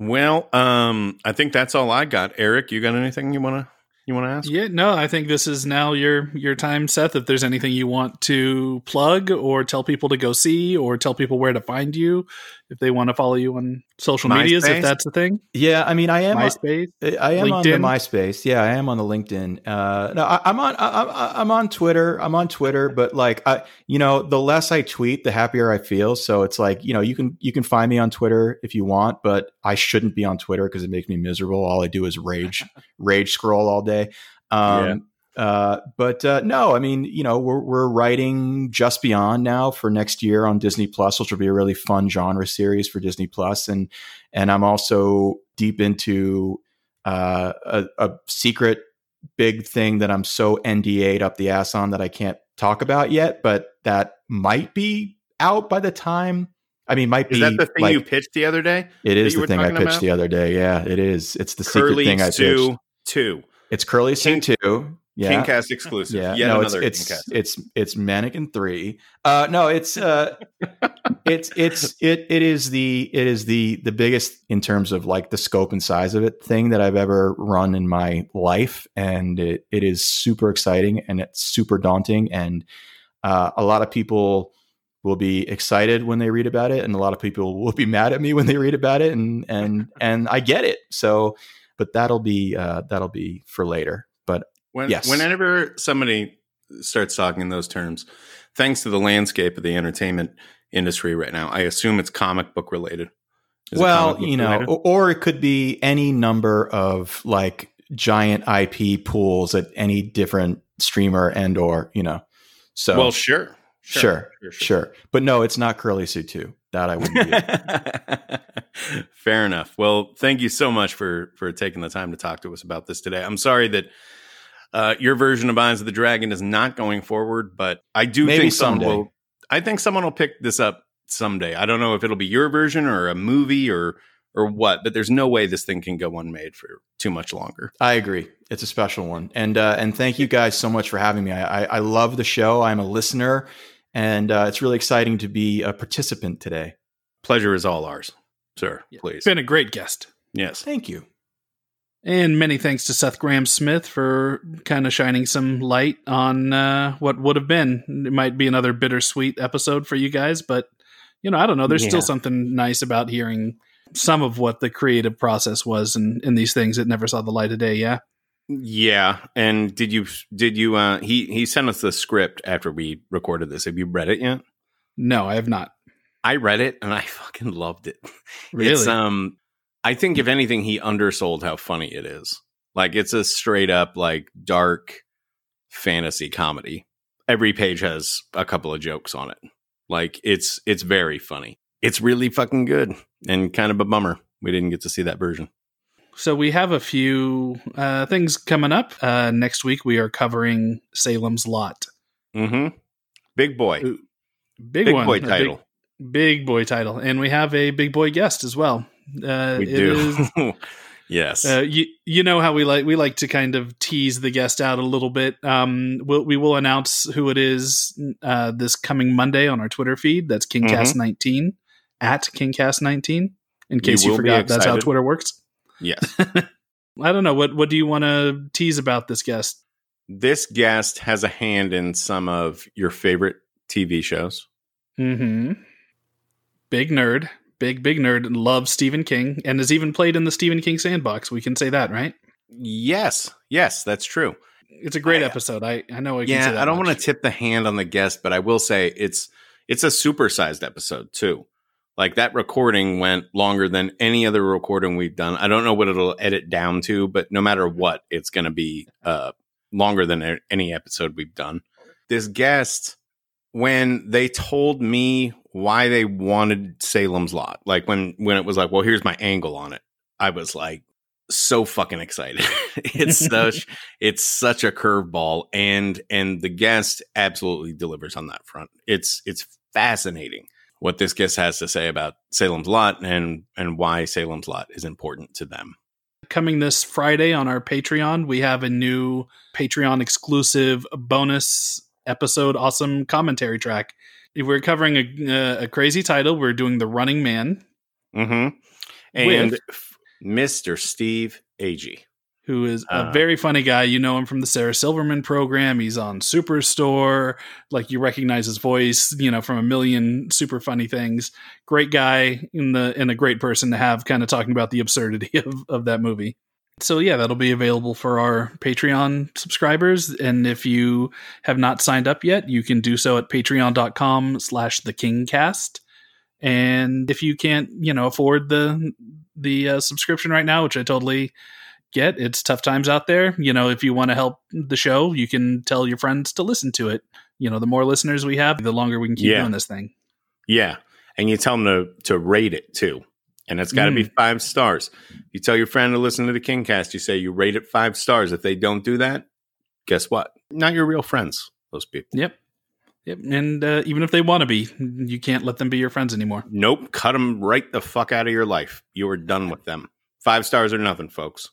Well, um, I think that's all I got. Eric, you got anything you wanna you wanna ask? Yeah, no, I think this is now your your time, Seth. If there's anything you want to plug or tell people to go see or tell people where to find you, if they want to follow you on social medias, if that's the thing. Yeah, I mean, I am. MySpace. I am on the LinkedIn? MySpace. Yeah, I am on the LinkedIn. Uh, no, I, I'm on. I, I, I'm on Twitter. I'm on Twitter, but like, I, you know, the less I tweet, the happier I feel. So it's like, you know, you can you can find me on Twitter if you want, but I shouldn't be on Twitter because it makes me miserable. All I do is rage, rage scroll all day. Um, Uh, but uh, no, I mean, you know, we're we're writing Just Beyond now for next year on Disney Plus, which will be a really fun genre series for Disney Plus, and and I'm also deep into uh, a, a secret big thing that I'm so NDA'd up the ass on that I can't talk about yet, but that might be out by the time. I mean, might Is be that the thing like, you pitched the other day? It is the thing I pitched about? the other day. Yeah, it is. It's the Curly secret thing I pitched. Sue two. It's Curly Sue two. Yeah. Kingcast exclusive. Yeah, Yet no, it's it's Kingcast. it's it's Mannequin three. Uh, no, it's uh, it's it's it it is the it is the the biggest in terms of like the scope and size of it thing that I've ever run in my life, and it it is super exciting and it's super daunting, and uh, a lot of people will be excited when they read about it, and a lot of people will be mad at me when they read about it, and and and I get it. So, but that'll be uh, that'll be for later. When, Yes. Whenever somebody starts talking in those terms, thanks to the landscape of the entertainment industry right now, I assume it's comic book related. Is well, book you know, related? or, it could be any number of like giant IP pools at any different streamer and or you know. So well, sure. sure, sure, but no, it's not Curly Sue two. That I wouldn't. Fair enough. Well, thank you so much for for taking the time to talk to us about this today. I'm sorry that uh, your version of Eyes of the Dragon is not going forward, but I do Maybe think someone someday. will. I think someone will pick this up someday. I don't know if it'll be your version or a movie or or what, but there's no way this thing can go unmade for too much longer. I agree. It's a special one, and uh, and thank you guys so much for having me. I, I, I love the show. I'm a listener, and uh, it's really exciting to be a participant today. Pleasure is all ours, sir. Please, Been a great guest. yes. Thank you. And many thanks to Seth Grahame-Smith for kind of shining some light on uh, what would have been. It might be another bittersweet episode for you guys, but you know, I don't know. There's Yeah. still something nice about hearing some of what the creative process was in, in these things that never saw the light of day. Yeah. Yeah, and did you did you uh he he sent us the script after we recorded this. Have you read it yet? No, I have not. I read it and I fucking loved it. Really? It's um I think if anything he undersold how funny it is. Like it's a straight up like dark fantasy comedy. Every page has a couple of jokes on it. Like it's it's very funny. It's really fucking good and kind of a bummer we didn't get to see that version. So we have a few uh, things coming up. Uh, next week we are covering Salem's Lot. Mm-hmm. Big boy. Ooh, Big, Big one. boy a big- title. Big, boy title. And we have a big boy guest as well. Uh, we it do. is- yes. Uh, you you know how we like we like to kind of tease the guest out a little bit. Um, we'll, we will announce who it is uh, this coming Monday on our Twitter feed. That's KingCast19 at KingCast19. In case you, be forgot, that's how. Twitter works. yes. I don't know what what do you want to tease about this guest? this guest has a hand in some of your favorite TV shows. Mm-hmm. Big nerd, big big nerd, and loves Stephen King, and has even played in the Stephen King sandbox. We can say that, right? Yes, yes, that's true. It's a great I- episode. I I know. I can say Yeah, I don't want to tip the hand on the guest, but I will say it's it's a supersized episode too. Like that recording went longer than any other recording we've done. I don't know what it'll edit down to, but no matter what, it's going to be uh longer than any episode we've done. This guest, when they told me why they wanted Salem's Lot, like when when it was like, well, here's my angle on it, I was like so fucking excited. it's such it's such a curveball, and and the guest absolutely delivers on that front. It's it's fascinating what this guest has to say about Salem's Lot and and why Salem's Lot is important to them. Coming this Friday on our Patreon, we have a new Patreon exclusive bonus episode, awesome commentary track. We're covering a, a crazy title. We're doing The Running Man, Mm-hmm. And With- Mr. Steve Agee. who is a Uh. very funny guy. You know him from the Sarah Silverman program. He's on Superstore. Like you recognize his voice, you know, from a million super funny things. Great guy in the and a great person to have kind of talking about the absurdity of, of that movie. So yeah, that'll be available for our Patreon subscribers. And if you have not signed up yet, you can do so at patreon.com slash the kingcast. And if you can't, you know, afford the the uh, subscription right now, which I totally get. It's tough times out there. You know, if you want to help the show, you can tell your friends to listen to it. You know, the more listeners we have, the longer we can keep Yeah. doing this thing. Yeah. And you tell them to, to rate it too. And it's got to be five stars. You tell your friend to listen to the Kingcast, you say you rate it five stars. If they don't do that, guess what? Not your real friends, those people. Yep. Yep. And uh, even if they want to be, you can't let them be your friends anymore. Nope. Cut them right the fuck out of your life. You are done with them. Five stars or nothing, folks.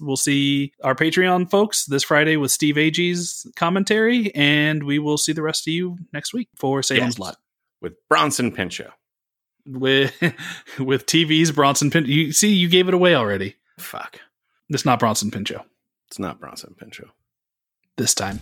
We'll see our Patreon folks this Friday with Steve Agee's commentary, and we will see the rest of you next week for Salem's Yes. Lot. With Bronson Pinchot. With with TV's Bronson Pinchot. You see, you gave it away already. Fuck. It's not Bronson Pinchot It's not Bronson Pinchot. this time.